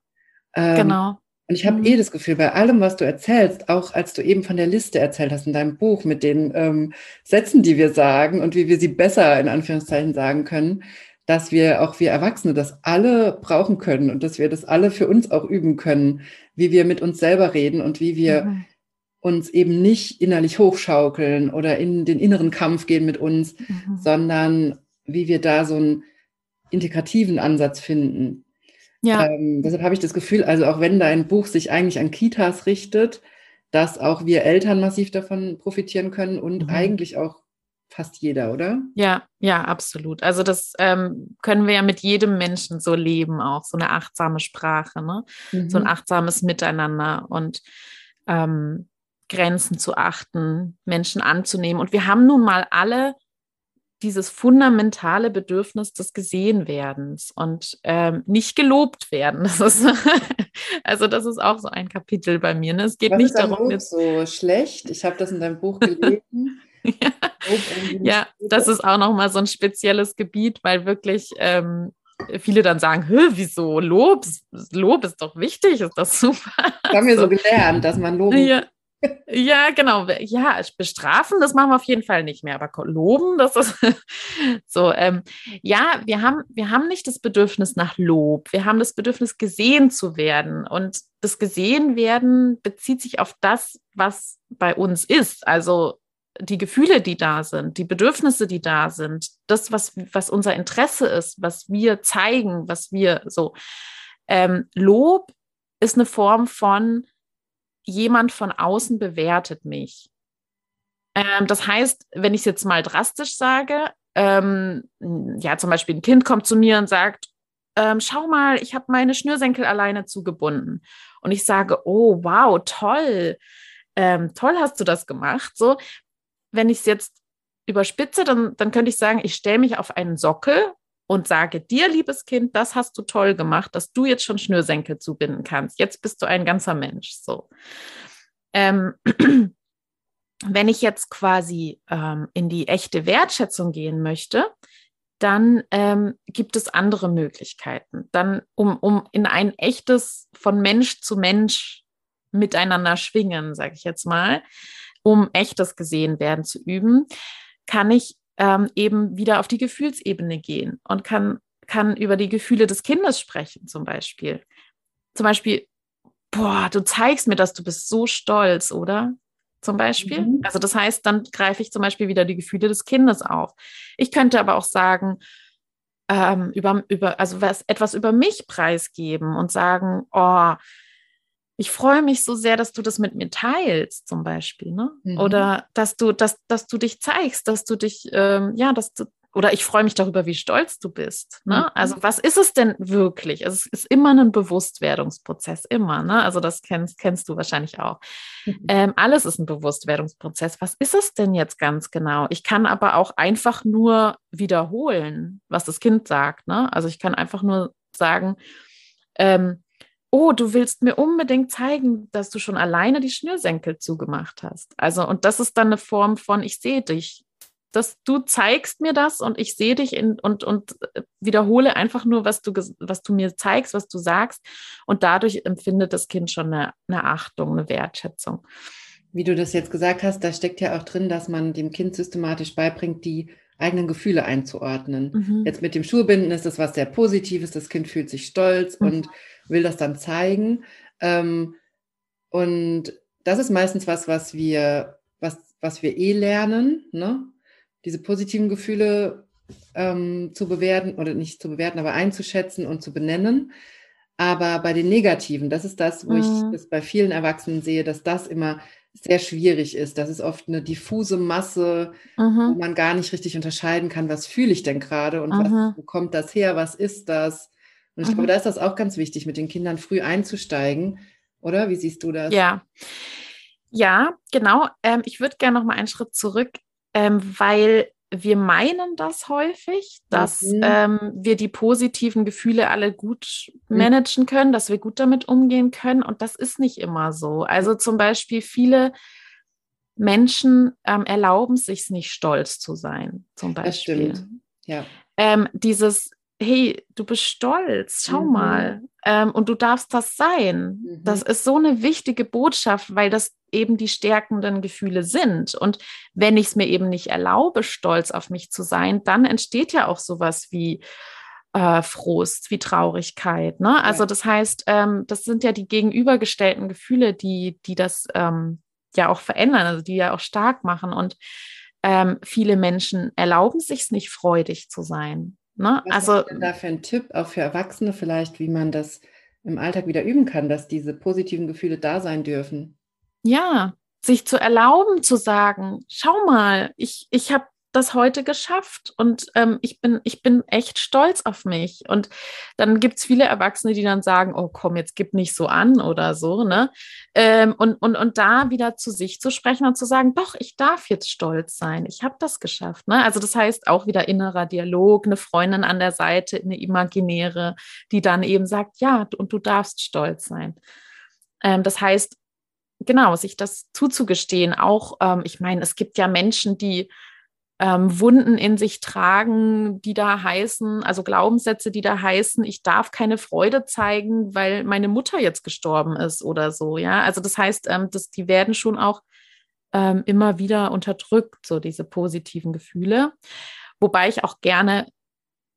Ähm, genau. Und ich habe mhm. eh das Gefühl, bei allem, was du erzählst, auch als du eben von der Liste erzählt hast in deinem Buch mit den ähm, Sätzen, die wir sagen und wie wir sie besser in Anführungszeichen sagen können, dass wir auch wir Erwachsene das alle brauchen können und dass wir das alle für uns auch üben können, wie wir mit uns selber reden und wie wir mhm. uns eben nicht innerlich hochschaukeln oder in den inneren Kampf gehen mit uns, mhm. sondern wie wir da so einen integrativen Ansatz finden. Ja. Ähm, deshalb habe ich das Gefühl, also auch wenn dein Buch sich eigentlich an Kitas richtet, dass auch wir Eltern massiv davon profitieren können und mhm. eigentlich auch fast jeder, oder? Ja, ja, absolut. Also das ähm, können wir ja mit jedem Menschen so leben, auch so eine achtsame Sprache, ne? Mhm. so ein mhm. achtsames Miteinander und ähm, Grenzen zu achten, Menschen anzunehmen. Und wir haben nun mal alle dieses fundamentale Bedürfnis des Gesehenwerdens und ähm, nicht gelobt werden. Das ist also das ist auch so ein Kapitel bei mir. Ne? Es geht Was nicht ist darum, jetzt so schlecht. Ich habe das in deinem Buch gelesen. ja. ja, das ist auch noch mal so ein spezielles Gebiet, weil wirklich ähm, viele dann sagen, Hö, wieso Lob? Lob ist doch wichtig, ist das super. Das haben wir so gelernt, dass man loben ja. Ja, genau. Ja, bestrafen, das machen wir auf jeden Fall nicht mehr, aber loben, das ist so. Ähm, ja, wir haben, wir haben nicht das Bedürfnis nach Lob. Wir haben das Bedürfnis, gesehen zu werden. Und das Gesehen werden bezieht sich auf das, was bei uns ist. Also die Gefühle, die da sind, die Bedürfnisse, die da sind, das, was, was unser Interesse ist, was wir zeigen, was wir so. Ähm, Lob ist eine Form von, jemand von außen bewertet mich. Ähm, das heißt, wenn ich es jetzt mal drastisch sage, ähm, ja, zum Beispiel ein Kind kommt zu mir und sagt, ähm, schau mal, ich habe meine Schnürsenkel alleine zugebunden. Und ich sage, oh, wow, toll, ähm, toll hast du das gemacht. So, wenn ich es jetzt überspitze, dann, dann könnte ich sagen, ich stelle mich auf einen Sockel und sage dir, liebes Kind, das hast du toll gemacht, dass du jetzt schon Schnürsenkel zubinden kannst. Jetzt bist du ein ganzer Mensch. So. Ähm, wenn ich jetzt quasi ähm, in die echte Wertschätzung gehen möchte, dann ähm, gibt es andere Möglichkeiten. Dann, um, um in ein echtes von Mensch zu Mensch miteinander schwingen, sage ich jetzt mal, um echtes gesehen werden zu üben, kann ich ähm, eben wieder auf die Gefühlsebene gehen und kann, kann über die Gefühle des Kindes sprechen, zum Beispiel. Zum Beispiel, boah, du zeigst mir, dass du bist so stolz, oder? Zum Beispiel. Mhm. Also das heißt, dann greife ich zum Beispiel wieder die Gefühle des Kindes auf. Ich könnte aber auch sagen, ähm, über, über, also was, etwas über mich preisgeben und sagen, oh, ich freue mich so sehr, dass du das mit mir teilst, zum Beispiel, ne? Mhm. Oder dass du, dass, dass du dich zeigst, dass du dich, ähm, ja, dass du, oder ich freue mich darüber, wie stolz du bist. Ne? Mhm. Also was ist es denn wirklich? Also es ist immer ein Bewusstwerdungsprozess, immer. Ne? Also das kennst, kennst du wahrscheinlich auch. Mhm. Ähm, alles ist ein Bewusstwerdungsprozess. Was ist es denn jetzt ganz genau? Ich kann aber auch einfach nur wiederholen, was das Kind sagt. Ne? Also ich kann einfach nur sagen, ähm, oh, du willst mir unbedingt zeigen, dass du schon alleine die Schnürsenkel zugemacht hast. Also, und das ist dann eine Form von, ich sehe dich. Dass du zeigst mir das und ich sehe dich in, und, und äh, wiederhole einfach nur, was du, was du mir zeigst, was du sagst. Und dadurch empfindet das Kind schon eine, eine Achtung, eine Wertschätzung. Wie du das jetzt gesagt hast, da steckt ja auch drin, dass man dem Kind systematisch beibringt, die eigenen Gefühle einzuordnen. Mhm. Jetzt mit dem Schulbinden ist das was sehr Positives, das Kind fühlt sich stolz mhm. und will das dann zeigen. Ähm, und das ist meistens was, was wir, was, was wir eh lernen, ne? diese positiven Gefühle ähm, zu bewerten oder nicht zu bewerten, aber einzuschätzen und zu benennen. Aber bei den negativen, das ist das, wo mhm. ich das bei vielen Erwachsenen sehe, dass das immer sehr schwierig ist. Das ist oft eine diffuse Masse, mhm. wo man gar nicht richtig unterscheiden kann, was fühle ich denn gerade und was, mhm. wo kommt das her, was ist das? Und ich mhm. glaube, da ist das auch ganz wichtig, mit den Kindern früh einzusteigen, oder? Wie siehst du das? Ja, ja, genau. Ähm, ich würde gerne noch mal einen Schritt zurück, ähm, weil wir meinen das häufig, dass mhm. ähm, wir die positiven Gefühle alle gut mhm. managen können, dass wir gut damit umgehen können. Und das ist nicht immer so. Also zum Beispiel viele Menschen ähm, erlauben sich nicht stolz zu sein, zum Beispiel. Das stimmt. Ja. Ähm, dieses, hey, du bist stolz, schau mhm. mal. Ähm, und du darfst das sein. Mhm. Das ist so eine wichtige Botschaft, weil das eben die stärkenden Gefühle sind. Und wenn ich es mir eben nicht erlaube, stolz auf mich zu sein, dann entsteht ja auch sowas wie äh, Frust, wie Traurigkeit. Ne? Also das heißt, ähm, das sind ja die gegenübergestellten Gefühle, die, die das ähm, ja auch verändern, also die ja auch stark machen. Und ähm, viele Menschen erlauben sich es nicht, freudig zu sein. Ne? Was also da für ein Tipp, auch für Erwachsene vielleicht, wie man das im Alltag wieder üben kann, dass diese positiven Gefühle da sein dürfen? Ja, sich zu erlauben zu sagen, schau mal, ich, ich habe das heute geschafft und ähm, ich, bin, ich bin echt stolz auf mich. Und dann gibt es viele Erwachsene, die dann sagen, oh komm, jetzt gib nicht so an oder so. Ne? Ähm, und, und, und da wieder zu sich zu sprechen und zu sagen, doch, ich darf jetzt stolz sein, ich habe das geschafft. Ne? Also das heißt auch wieder innerer Dialog, eine Freundin an der Seite, eine imaginäre, die dann eben sagt, ja, und du darfst stolz sein. Ähm, das heißt, genau, sich das zuzugestehen. Auch, ähm, ich meine, es gibt ja Menschen, die ähm, Wunden in sich tragen, die da heißen, also Glaubenssätze, die da heißen, ich darf keine Freude zeigen, weil meine Mutter jetzt gestorben ist oder so. Ja, also das heißt, ähm, das, die werden schon auch ähm, immer wieder unterdrückt, so diese positiven Gefühle. Wobei ich auch gerne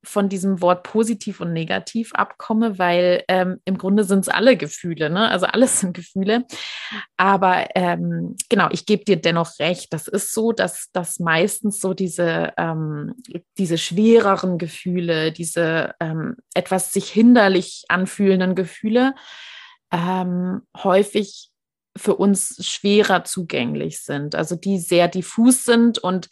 von diesem Wort positiv und negativ abkomme, weil ähm, im Grunde sind es alle Gefühle, ne? also alles sind Gefühle. Aber ähm, genau, ich gebe dir dennoch recht. Das ist so, dass, dass meistens so diese, ähm, diese schwereren Gefühle, diese ähm, etwas sich hinderlich anfühlenden Gefühle ähm, häufig für uns schwerer zugänglich sind, also die sehr diffus sind und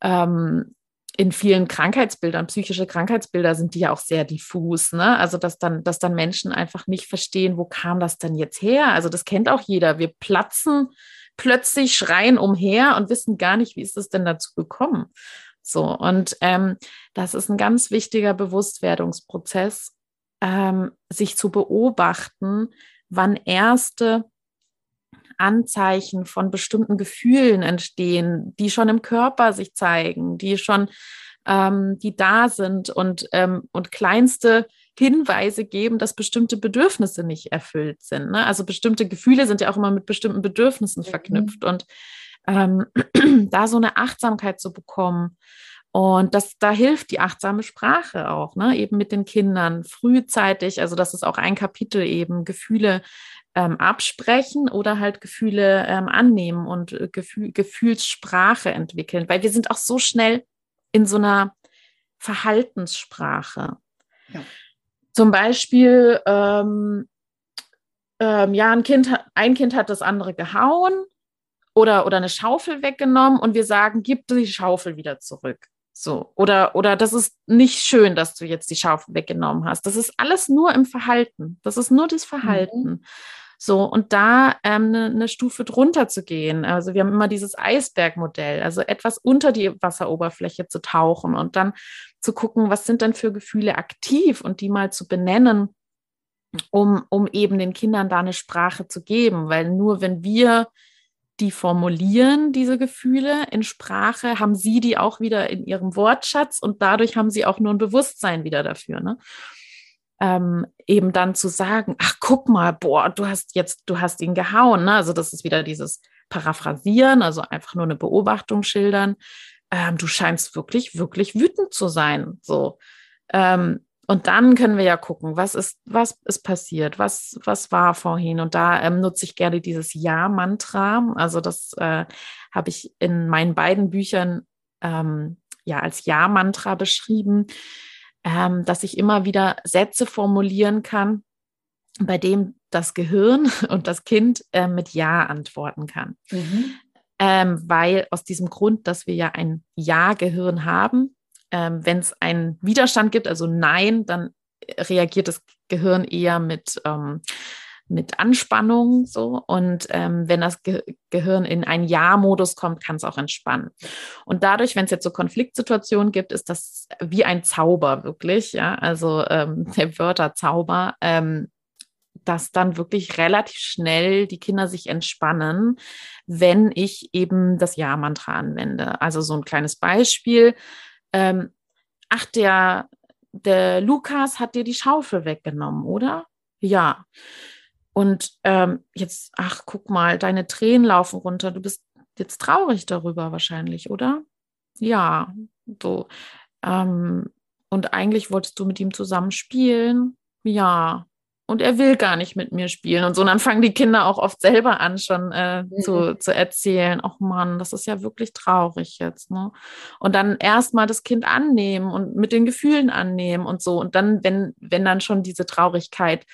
ähm, in vielen Krankheitsbildern, psychische Krankheitsbilder sind die ja auch sehr diffus, ne? Also dass dann, dass dann Menschen einfach nicht verstehen, wo kam das denn jetzt her? Also das kennt auch jeder. Wir platzen plötzlich, schreien umher und wissen gar nicht, wie ist es denn dazu gekommen. So, und ähm, das ist ein ganz wichtiger Bewusstwerdungsprozess, ähm, sich zu beobachten, wann erste Anzeichen von bestimmten Gefühlen entstehen, die schon im Körper sich zeigen, die schon, ähm, die da sind und, ähm, und kleinste Hinweise geben, dass bestimmte Bedürfnisse nicht erfüllt sind. Ne? Also bestimmte Gefühle sind ja auch immer mit bestimmten Bedürfnissen mhm. verknüpft und ähm, da so eine Achtsamkeit zu bekommen. Und das, da hilft die achtsame Sprache auch, ne? eben mit den Kindern frühzeitig. Also das ist auch ein Kapitel eben, Gefühle ähm, absprechen oder halt Gefühle ähm, annehmen und äh, Gefühl, Gefühlssprache entwickeln, weil wir sind auch so schnell in so einer Verhaltenssprache. Ja. Zum Beispiel, ähm, ähm, ja, ein Kind, ein Kind hat das andere gehauen oder, oder eine Schaufel weggenommen und wir sagen, gib die Schaufel wieder zurück. So, oder, oder das ist nicht schön, dass du jetzt die Schaufel weggenommen hast. Das ist alles nur im Verhalten. Das ist nur das Verhalten. Mhm. So, und da ähm, eine, eine Stufe drunter zu gehen. Also wir haben immer dieses Eisbergmodell, also etwas unter die Wasseroberfläche zu tauchen und dann zu gucken, was sind denn für Gefühle aktiv und die mal zu benennen, um, um eben den Kindern da eine Sprache zu geben. Weil nur wenn wir die formulieren, diese Gefühle in Sprache, haben sie die auch wieder in ihrem Wortschatz und dadurch haben sie auch nur ein Bewusstsein wieder dafür. Ne? Ähm, eben dann zu sagen, ach guck mal, boah, du hast jetzt, du hast ihn gehauen. Ne? Also das ist wieder dieses Paraphrasieren, also einfach nur eine Beobachtung schildern. Ähm, du scheinst wirklich, wirklich wütend zu sein. So. Ähm, und dann können wir ja gucken, was ist, was ist passiert, was, was war vorhin. Und da ähm, nutze ich gerne dieses Ja-Mantra. Also das äh, habe ich in meinen beiden Büchern ähm, ja als Ja-Mantra beschrieben, ähm, dass ich immer wieder Sätze formulieren kann, bei dem das Gehirn und das Kind äh, mit Ja antworten kann. Mhm. Ähm, weil aus diesem Grund, dass wir ja ein Ja-Gehirn haben, ähm, wenn es einen Widerstand gibt, also Nein, dann reagiert das Gehirn eher mit, ähm, mit Anspannung so. Und ähm, wenn das Ge Gehirn in einen Ja-Modus kommt, kann es auch entspannen. Und dadurch, wenn es jetzt so Konfliktsituationen gibt, ist das wie ein Zauber wirklich, ja, also ähm, der Wörterzauber, ähm, dass dann wirklich relativ schnell die Kinder sich entspannen, wenn ich eben das Ja-Mantra anwende. Also so ein kleines Beispiel. Ähm, ach, der, der Lukas hat dir die Schaufel weggenommen, oder? Ja. Und ähm, jetzt, ach, guck mal, deine Tränen laufen runter. Du bist jetzt traurig darüber wahrscheinlich, oder? Ja, so. Ähm, und eigentlich wolltest du mit ihm zusammen spielen? Ja. Und er will gar nicht mit mir spielen und so. Und dann fangen die Kinder auch oft selber an, schon äh, mhm. zu, zu erzählen. Ach Mann, das ist ja wirklich traurig jetzt. Ne? Und dann erstmal das Kind annehmen und mit den Gefühlen annehmen und so. Und dann, wenn, wenn dann schon diese Traurigkeit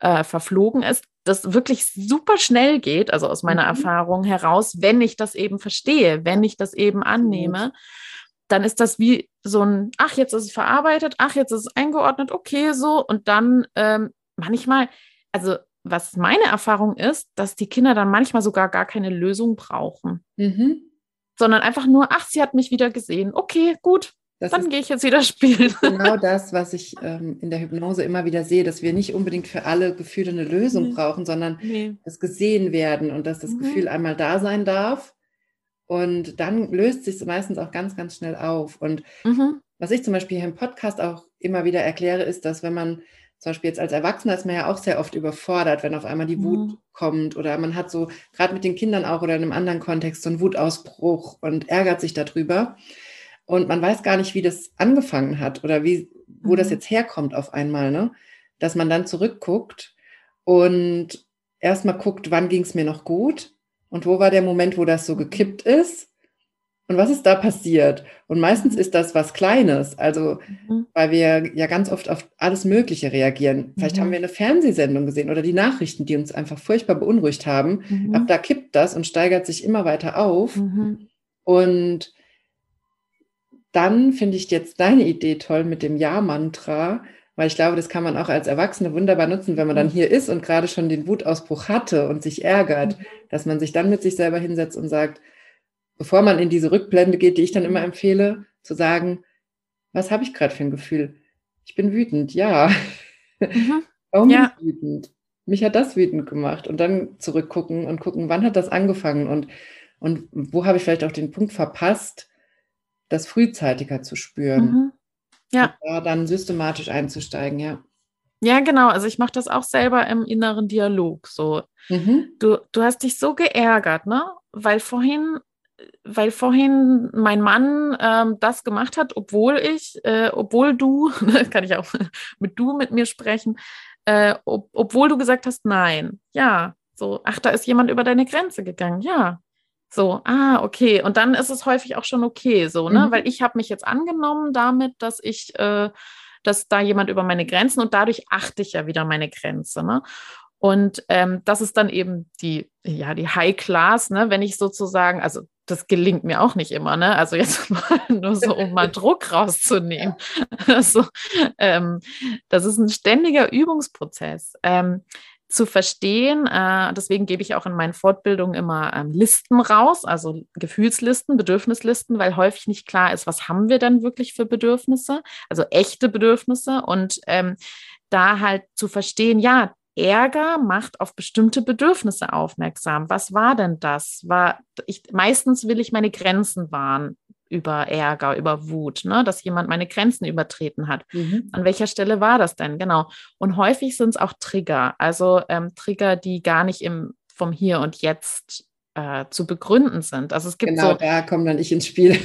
äh, verflogen ist, das wirklich super schnell geht, also aus meiner mhm. Erfahrung heraus, wenn ich das eben verstehe, wenn ich das eben annehme, dann ist das wie so ein, ach, jetzt ist es verarbeitet, ach, jetzt ist es eingeordnet, okay, so. Und dann ähm, manchmal, also was meine Erfahrung ist, dass die Kinder dann manchmal sogar gar keine Lösung brauchen. Mhm. Sondern einfach nur, ach, sie hat mich wieder gesehen. Okay, gut, das Dann gehe ich jetzt wieder spielen. Genau das, was ich ähm, in der Hypnose immer wieder sehe, dass wir nicht unbedingt für alle Gefühle eine Lösung nee. brauchen, sondern nee. das gesehen werden und dass das mhm. Gefühl einmal da sein darf. Und dann löst sich es meistens auch ganz, ganz schnell auf. Und mhm. was ich zum Beispiel hier im Podcast auch immer wieder erkläre, ist, dass wenn man zum Beispiel jetzt als Erwachsener ist man ja auch sehr oft überfordert, wenn auf einmal die Wut mhm. kommt oder man hat so, gerade mit den Kindern auch oder in einem anderen Kontext, so einen Wutausbruch und ärgert sich darüber. Und man weiß gar nicht, wie das angefangen hat oder wie, wo mhm. das jetzt herkommt auf einmal, ne? Dass man dann zurückguckt und erstmal guckt, wann ging es mir noch gut und wo war der Moment, wo das so gekippt ist und was ist da passiert? Und meistens mhm. ist das was Kleines, also mhm. weil wir ja ganz oft auf alles Mögliche reagieren. Vielleicht mhm. haben wir eine Fernsehsendung gesehen oder die Nachrichten, die uns einfach furchtbar beunruhigt haben. Mhm. Ab da kippt das und steigert sich immer weiter auf. Mhm. Und dann finde ich jetzt deine Idee toll mit dem Ja-Mantra, weil ich glaube, das kann man auch als Erwachsene wunderbar nutzen, wenn man dann mhm. hier ist und gerade schon den Wutausbruch hatte und sich ärgert, mhm. dass man sich dann mit sich selber hinsetzt und sagt, bevor man in diese Rückblende geht, die ich dann immer empfehle, zu sagen, was habe ich gerade für ein Gefühl? Ich bin wütend, ja. Mhm. Warum ja. bin ich wütend? Mich hat das wütend gemacht und dann zurückgucken und gucken, wann hat das angefangen und, und wo habe ich vielleicht auch den Punkt verpasst, das frühzeitiger zu spüren. Mhm. Ja. Und da dann systematisch einzusteigen, ja. Ja, genau. Also ich mache das auch selber im inneren Dialog. So, mhm. du, du hast dich so geärgert, ne? Weil vorhin, weil vorhin mein Mann ähm, das gemacht hat, obwohl ich, äh, obwohl du, kann ich auch mit du mit mir sprechen, äh, ob, obwohl du gesagt hast, nein. Ja, so, ach, da ist jemand über deine Grenze gegangen. Ja, so, ah, okay. Und dann ist es häufig auch schon okay, so, ne? Mhm. Weil ich habe mich jetzt angenommen damit, dass ich, äh, dass da jemand über meine Grenzen und dadurch achte ich ja wieder meine Grenze, ne? Und ähm, das ist dann eben die, ja, die High Class, ne? Wenn ich sozusagen, also das gelingt mir auch nicht immer, ne? Also jetzt mal nur so, um mal Druck rauszunehmen. Also, ähm, das ist ein ständiger Übungsprozess. Ähm, zu verstehen. Äh, deswegen gebe ich auch in meinen Fortbildungen immer ähm, Listen raus, also Gefühlslisten, Bedürfnislisten, weil häufig nicht klar ist, was haben wir denn wirklich für Bedürfnisse, also echte Bedürfnisse und ähm, da halt zu verstehen, ja, Ärger macht auf bestimmte Bedürfnisse aufmerksam. Was war denn das? War ich meistens will ich meine Grenzen wahren über Ärger, über Wut, ne? dass jemand meine Grenzen übertreten hat. Mhm. An welcher Stelle war das denn? Genau. Und häufig sind es auch Trigger, also ähm, Trigger, die gar nicht im, vom Hier und Jetzt äh, zu begründen sind. Also es gibt genau, so, da komme dann ich ins Spiel.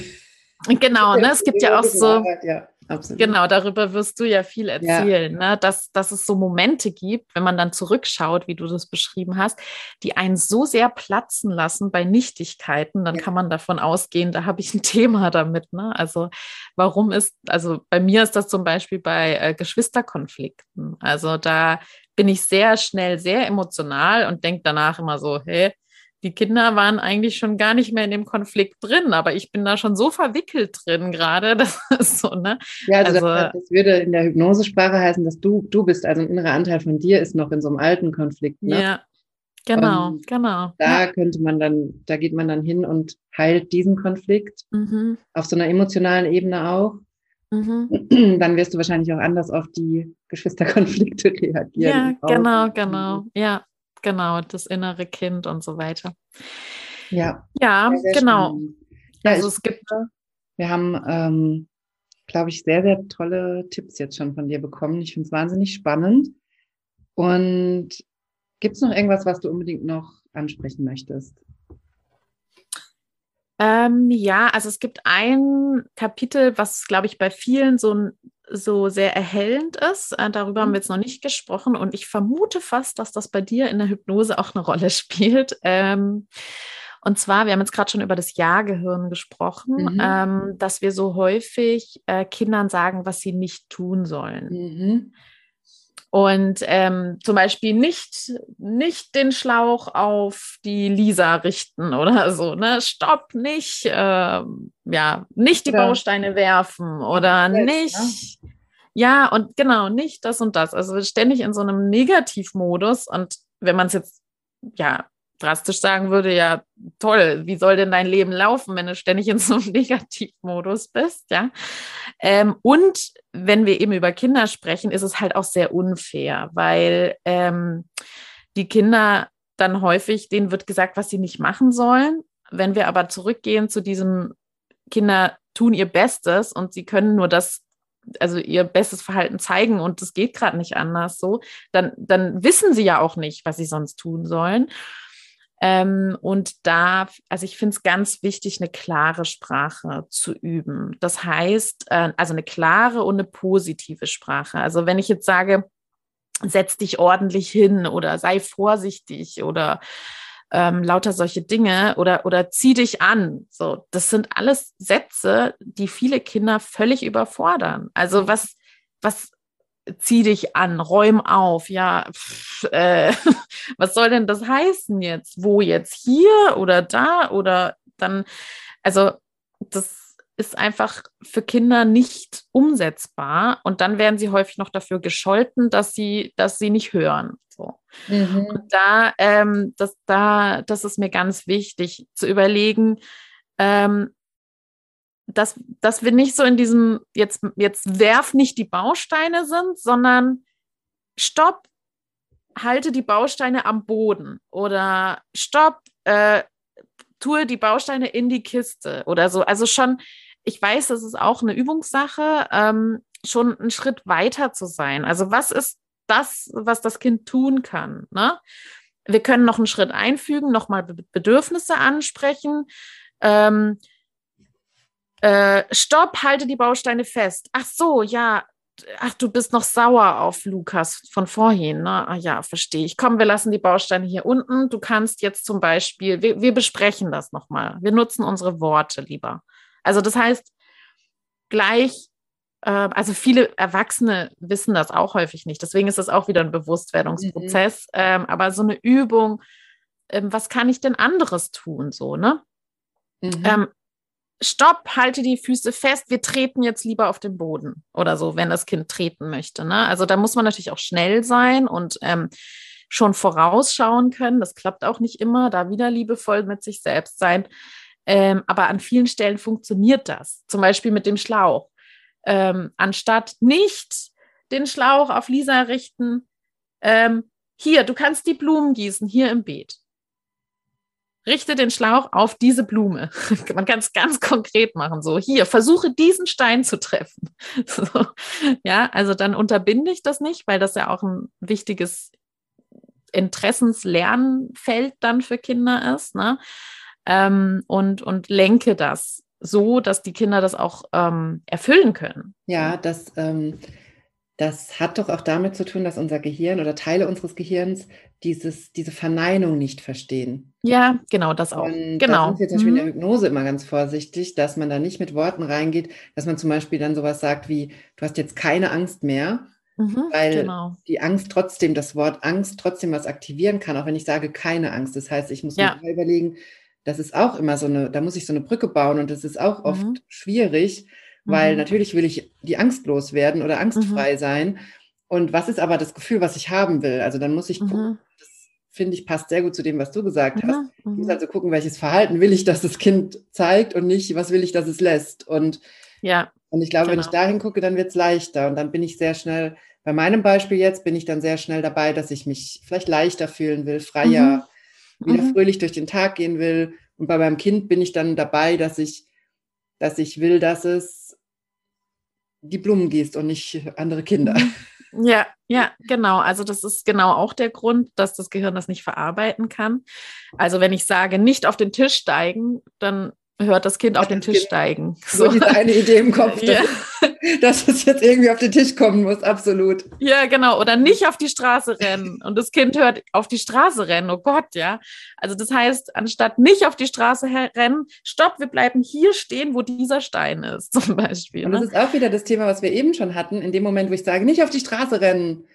Genau, ne? es gibt ja auch so, ja. Absolut. Genau, darüber wirst du ja viel erzählen, ja. Ne? Dass, dass es so Momente gibt, wenn man dann zurückschaut, wie du das beschrieben hast, die einen so sehr platzen lassen bei Nichtigkeiten, dann ja. kann man davon ausgehen, da habe ich ein Thema damit. Ne? Also warum ist, also bei mir ist das zum Beispiel bei äh, Geschwisterkonflikten. Also da bin ich sehr schnell, sehr emotional und denke danach immer so, hey, die Kinder waren eigentlich schon gar nicht mehr in dem Konflikt drin, aber ich bin da schon so verwickelt drin gerade. Das ist so, ne? Ja, also, also das, würde in der Hypnosesprache heißen, dass du, du bist, also ein innerer Anteil von dir ist noch in so einem alten Konflikt. Ne? Ja, genau, und genau. Da ja. könnte man dann, da geht man dann hin und heilt diesen Konflikt mhm. auf so einer emotionalen Ebene auch. Mhm. Dann wirst du wahrscheinlich auch anders auf die Geschwisterkonflikte reagieren. Ja, genau, genau. Ja, genau, das innere Kind und so weiter. Ja, ja sehr, sehr genau. Ja, also es gibt. Wir haben, ähm, glaube ich, sehr, sehr tolle Tipps jetzt schon von dir bekommen. Ich finde es wahnsinnig spannend. Und gibt es noch irgendwas, was du unbedingt noch ansprechen möchtest? Ähm, ja, also es gibt ein Kapitel, was, glaube ich, bei vielen so, so sehr erhellend ist. Äh, darüber haben mhm. wir jetzt noch nicht gesprochen und ich vermute fast, dass das bei dir in der Hypnose auch eine Rolle spielt. Ähm, und zwar, wir haben jetzt gerade schon über das Ja-Gehirn gesprochen, mhm. ähm, dass wir so häufig äh, Kindern sagen, was sie nicht tun sollen. Mhm. Und ähm, zum Beispiel nicht, nicht den Schlauch auf die Lisa richten oder so, ne? Stopp, nicht, äh, ja, nicht die oder Bausteine werfen oder selbst, nicht. Ne? Ja, und genau, nicht das und das. Also ständig in so einem Negativmodus. Und wenn man es jetzt, ja, drastisch sagen würde, ja, toll, wie soll denn dein Leben laufen, wenn du ständig in so einem Negativmodus bist, ja. Ähm, und wenn wir eben über Kinder sprechen, ist es halt auch sehr unfair, weil ähm, die Kinder dann häufig, denen wird gesagt, was sie nicht machen sollen. Wenn wir aber zurückgehen zu diesem Kinder tun ihr Bestes und sie können nur das also ihr bestes Verhalten zeigen und es geht gerade nicht anders so, dann, dann wissen sie ja auch nicht, was sie sonst tun sollen. Ähm, und da, also ich finde es ganz wichtig, eine klare Sprache zu üben. Das heißt, äh, also eine klare und eine positive Sprache. Also wenn ich jetzt sage, setz dich ordentlich hin oder sei vorsichtig oder ähm, lauter solche Dinge oder, oder zieh dich an. So, das sind alles Sätze, die viele Kinder völlig überfordern. Also was, was zieh dich an, räum auf, ja, pff, äh, was soll denn das heißen jetzt? Wo jetzt? Hier oder da oder dann, also das ist einfach für Kinder nicht umsetzbar und dann werden sie häufig noch dafür gescholten, dass sie, dass sie nicht hören. So. Mhm. Und da, ähm, das, da, das ist mir ganz wichtig zu überlegen, ähm, dass, dass wir nicht so in diesem, jetzt, jetzt werf nicht die Bausteine sind, sondern stopp, halte die Bausteine am Boden oder stopp, äh, tue die Bausteine in die Kiste oder so. Also schon, ich weiß, das ist auch eine Übungssache, ähm, schon einen Schritt weiter zu sein. Also was ist das, was das Kind tun kann? Ne? Wir können noch einen Schritt einfügen, nochmal Bedürfnisse ansprechen. Ähm, äh, stopp, halte die Bausteine fest. Ach so, ja. Ach, du bist noch sauer auf Lukas von vorhin. Ne? Ah, ja, verstehe ich. Komm, wir lassen die Bausteine hier unten. Du kannst jetzt zum Beispiel, wir, wir besprechen das nochmal. Wir nutzen unsere Worte lieber. Also das heißt, gleich äh, also viele Erwachsene wissen das auch häufig nicht. Deswegen ist es auch wieder ein Bewusstwerdungsprozess. Mhm. Ähm, aber so eine Übung, ähm, was kann ich denn anderes tun? So, ne? Mhm. Ähm, stopp, halte die Füße fest, wir treten jetzt lieber auf den Boden oder so, wenn das Kind treten möchte. Ne? Also da muss man natürlich auch schnell sein und ähm, schon vorausschauen können. Das klappt auch nicht immer, da wieder liebevoll mit sich selbst sein. Ähm, aber an vielen Stellen funktioniert das. Zum Beispiel mit dem Schlauch. Ähm, anstatt nicht den Schlauch auf Lisa richten, ähm, hier, du kannst die Blumen gießen, hier im Beet richte den Schlauch auf diese Blume. Man kann es ganz konkret machen. So, hier, versuche diesen Stein zu treffen. So, ja, also dann unterbinde ich das nicht, weil das ja auch ein wichtiges Interessenslernfeld dann für Kinder ist. Ne? Ähm, und, und lenke das so, dass die Kinder das auch ähm, erfüllen können. Ja, das ähm, das hat doch auch damit zu tun, dass unser Gehirn oder Teile unseres Gehirns dieses, diese Verneinung nicht verstehen. Ja, genau, das auch. Und genau. Da sind wir zum Beispiel mhm. in der mhm. Hypnose immer ganz vorsichtig, dass man da nicht mit Worten reingeht, dass man zum Beispiel dann sowas sagt wie, du hast jetzt keine Angst mehr, Mhm, weil genau. die Angst trotzdem, das Wort Angst trotzdem was aktivieren kann, auch wenn ich sage keine Angst. Das heißt, ich muss ja. mir überlegen, das ist auch immer so eine, da muss ich so eine Brücke bauen und das ist auch oft mhm. schwierig, weil mhm. natürlich will ich die Angst loswerden oder angstfrei mhm. sein. Und was ist aber das Gefühl, was ich haben will? Also dann muss ich gucken, mhm. das finde ich passt sehr gut zu dem, was du gesagt hast. Mhm. Ich muss also gucken, welches Verhalten will ich, dass das Kind zeigt und nicht, was will ich, dass es lässt. Und ja. Und ich glaube, genau. wenn ich genau. dahin gucke, dann wird es leichter. Und dann bin ich sehr schnell, bei meinem Beispiel jetzt, bin ich dann sehr schnell dabei, dass ich mich vielleicht leichter fühlen will, freier, mhm. wieder mhm. fröhlich durch den Tag gehen will. Und bei meinem Kind bin ich dann dabei, dass ich, dass ich will, dass es die Blumen gießt und nicht andere Kinder. Mhm. Ja, ja, genau. Also das ist genau auch der Grund, dass das Gehirn das nicht verarbeiten kann. Also wenn ich sage, nicht auf den Tisch steigen, dann hört das Kind auf den Tisch steigen. So, so diese eine Idee im Kopf, ja. dass, es jetzt irgendwie auf den Tisch kommen muss, absolut. Ja, genau. Oder nicht auf die Straße rennen. Und das Kind hört auf die Straße rennen. Oh Gott, ja. Also das heißt, anstatt nicht auf die Straße rennen, stopp, wir bleiben hier stehen, wo dieser Stein ist, zum Beispiel. Und das ne? ist auch wieder das Thema, was wir eben schon hatten. In dem Moment, wo ich sage, nicht auf die Straße rennen,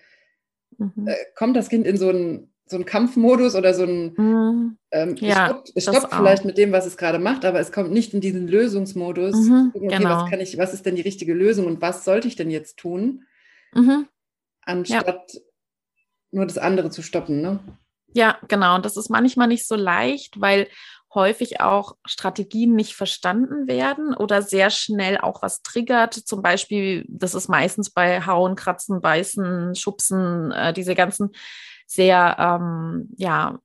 mhm. äh, kommt das Kind in so ein so ein Kampfmodus oder so ein mhm. ähm, ja, stoppt, es stoppt vielleicht mit dem, was es gerade macht, aber es kommt nicht in diesen Lösungsmodus. Mhm, okay, genau. was kann ich, was ist denn die richtige Lösung und was sollte ich denn jetzt tun, mhm. anstatt ja. nur das andere zu stoppen, ne? Ja, genau. Und das ist manchmal nicht so leicht, weil häufig auch Strategien nicht verstanden werden oder sehr schnell auch was triggert. Zum Beispiel, das ist meistens bei Hauen, Kratzen, Beißen, Schubsen, äh, diese ganzen sehr, ähm, ja,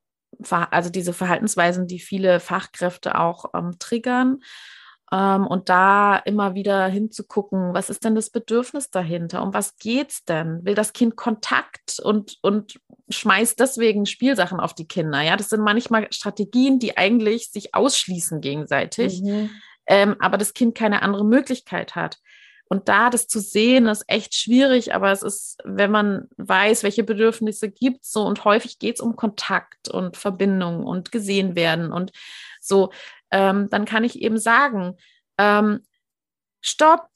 also diese Verhaltensweisen, die viele Fachkräfte auch ähm, triggern. Ähm, und da immer wieder hinzugucken, was ist denn das Bedürfnis dahinter? Um was geht's denn? Will das Kind Kontakt und, und schmeißt deswegen Spielsachen auf die Kinder? Ja, das sind manchmal Strategien, die eigentlich sich ausschließen gegenseitig, mhm. ähm, aber das Kind keine andere Möglichkeit hat. Und da das zu sehen, ist echt schwierig, aber es ist, wenn man weiß, welche Bedürfnisse gibt so und häufig geht es um Kontakt und Verbindung und gesehen werden und so, ähm, dann kann ich eben sagen, ähm, stopp,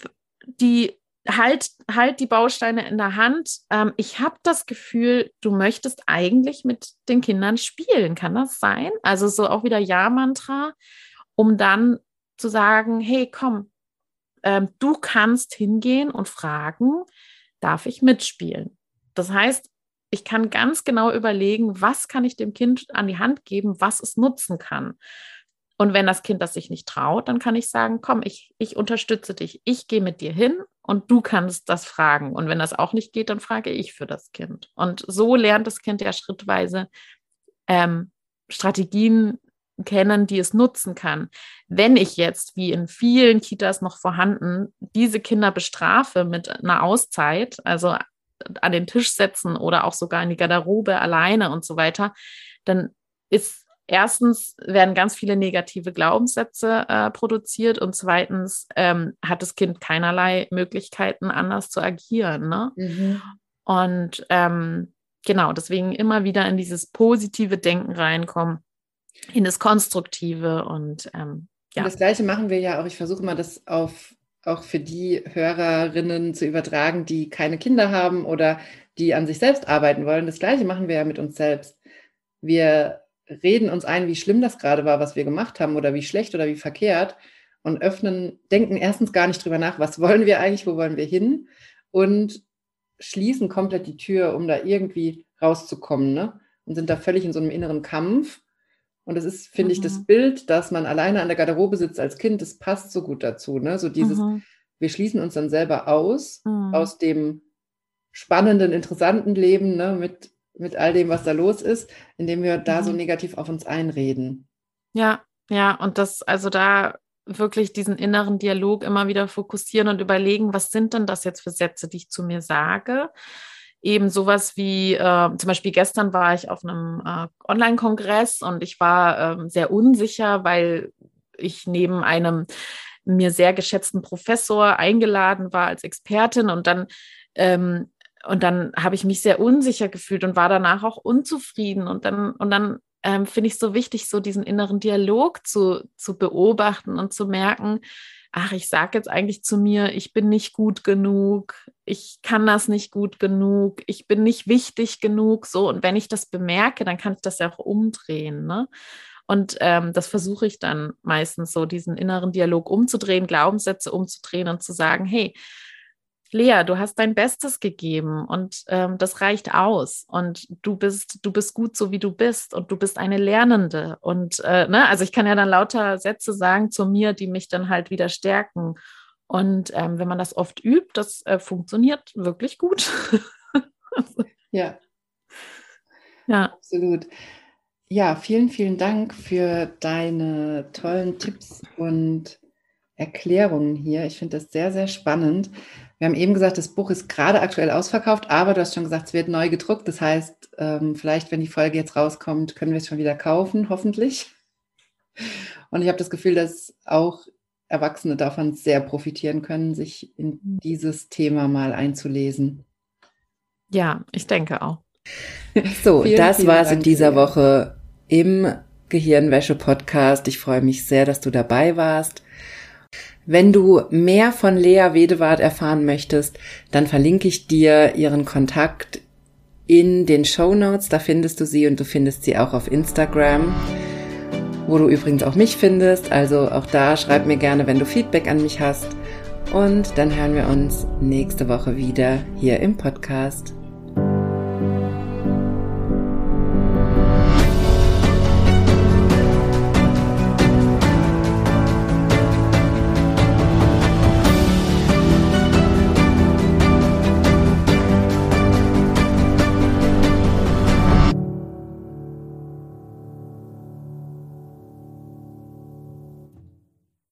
die halt, halt die Bausteine in der Hand. Ähm, ich habe das Gefühl, du möchtest eigentlich mit den Kindern spielen. Kann das sein? Also so auch wieder Ja-Mantra, um dann zu sagen, hey, komm, ähm, du kannst hingehen und fragen, darf ich mitspielen? Das heißt, ich kann ganz genau überlegen, was kann ich dem Kind an die Hand geben, was es nutzen kann. Und wenn das Kind das sich nicht traut, dann kann ich sagen, komm, ich, ich unterstütze dich, ich gehe mit dir hin und du kannst das fragen. Und wenn das auch nicht geht, dann frage ich für das Kind. Und so lernt das Kind ja schrittweise ähm, Strategien kennen, die es nutzen kann. Wenn ich jetzt, wie in vielen Kitas noch vorhanden, diese Kinder bestrafe mit einer Auszeit, also an den Tisch setzen oder auch sogar in die Garderobe alleine und so weiter, dann ist erstens werden ganz viele negative Glaubenssätze äh, produziert und zweitens ähm, hat das Kind keinerlei Möglichkeiten, anders zu agieren. Ne? Mhm. Und ähm, genau, deswegen immer wieder in dieses positive Denken reinkommen in das Konstruktive und ähm, ja. Und das Gleiche machen wir ja auch. Ich versuche mal, das auf auch für die Hörerinnen zu übertragen, die keine Kinder haben oder die an sich selbst arbeiten wollen. Das Gleiche machen wir ja mit uns selbst. Wir reden uns ein, wie schlimm das gerade war, was wir gemacht haben oder wie schlecht oder wie verkehrt und öffnen, denken erstens gar nicht drüber nach, was wollen wir eigentlich, wo wollen wir hin und schließen komplett die Tür, um da irgendwie rauszukommen ne? und sind da völlig in so einem inneren Kampf und das ist, finde mhm. ich, das mhm. Bild, dass man alleine an der Garderobe sitzt als Kind, das passt so gut dazu. Ne? So dieses, mhm. wir schließen uns dann selber aus, mhm. aus dem spannenden, interessanten Leben, ne? mit, mit all dem, was da los ist, indem wir da so mhm. negativ auf uns einreden. Ja, ja, und das, also da wirklich diesen inneren Dialog immer wieder fokussieren und überlegen, was sind denn das jetzt für Sätze, die ich zu mir sage? Eben sowas wie, äh, zum Beispiel gestern war ich auf einem äh, Online-Kongress und ich war äh, sehr unsicher, weil ich neben einem mir sehr geschätzten Professor eingeladen war als Expertin und dann ähm, und dann habe ich mich sehr unsicher gefühlt und war danach auch unzufrieden und dann und dann ähm, finde ich so wichtig, so diesen inneren Dialog zu, zu beobachten und zu merken, ach, ich sage jetzt eigentlich zu mir, ich bin nicht gut genug, ich kann das nicht gut genug, ich bin nicht wichtig genug, so. Und wenn ich das bemerke, dann kann ich das ja auch umdrehen, ne? Und ähm, das versuche ich dann meistens so, diesen inneren Dialog umzudrehen, Glaubenssätze umzudrehen und zu sagen, hey, Lea, du hast dein Bestes gegeben und ähm, das reicht aus und du bist, du bist gut so wie du bist und du bist eine Lernende und äh, ne, also ich kann ja dann lauter Sätze sagen zu mir, die mich dann halt wieder stärken und ähm, wenn man das oft übt, das äh, funktioniert wirklich gut. ja. Ja. Absolut. Ja, vielen, vielen Dank für deine tollen Tipps und Erklärungen hier. Ich finde das sehr, sehr spannend. Wir haben eben gesagt, das Buch ist gerade aktuell ausverkauft, aber du hast schon gesagt, es wird neu gedruckt. Das heißt, ähm, vielleicht, wenn die Folge jetzt rauskommt, können wir es schon wieder kaufen, hoffentlich. Und ich habe das Gefühl, dass auch Erwachsene davon sehr profitieren können, sich in dieses Thema mal einzulesen. Ja, ich denke auch. So, vielen, das war es in dieser Woche im Gehirnwäsche-Podcast. Ich freue mich sehr, dass du dabei warst. Wenn du mehr von Lea Wedewart erfahren möchtest, dann verlinke ich dir ihren Kontakt in den Show Notes. Da findest du sie und du findest sie auch auf Instagram, wo du übrigens auch mich findest. Also auch da schreib mir gerne, wenn du Feedback an mich hast. Und dann hören wir uns nächste Woche wieder hier im Podcast.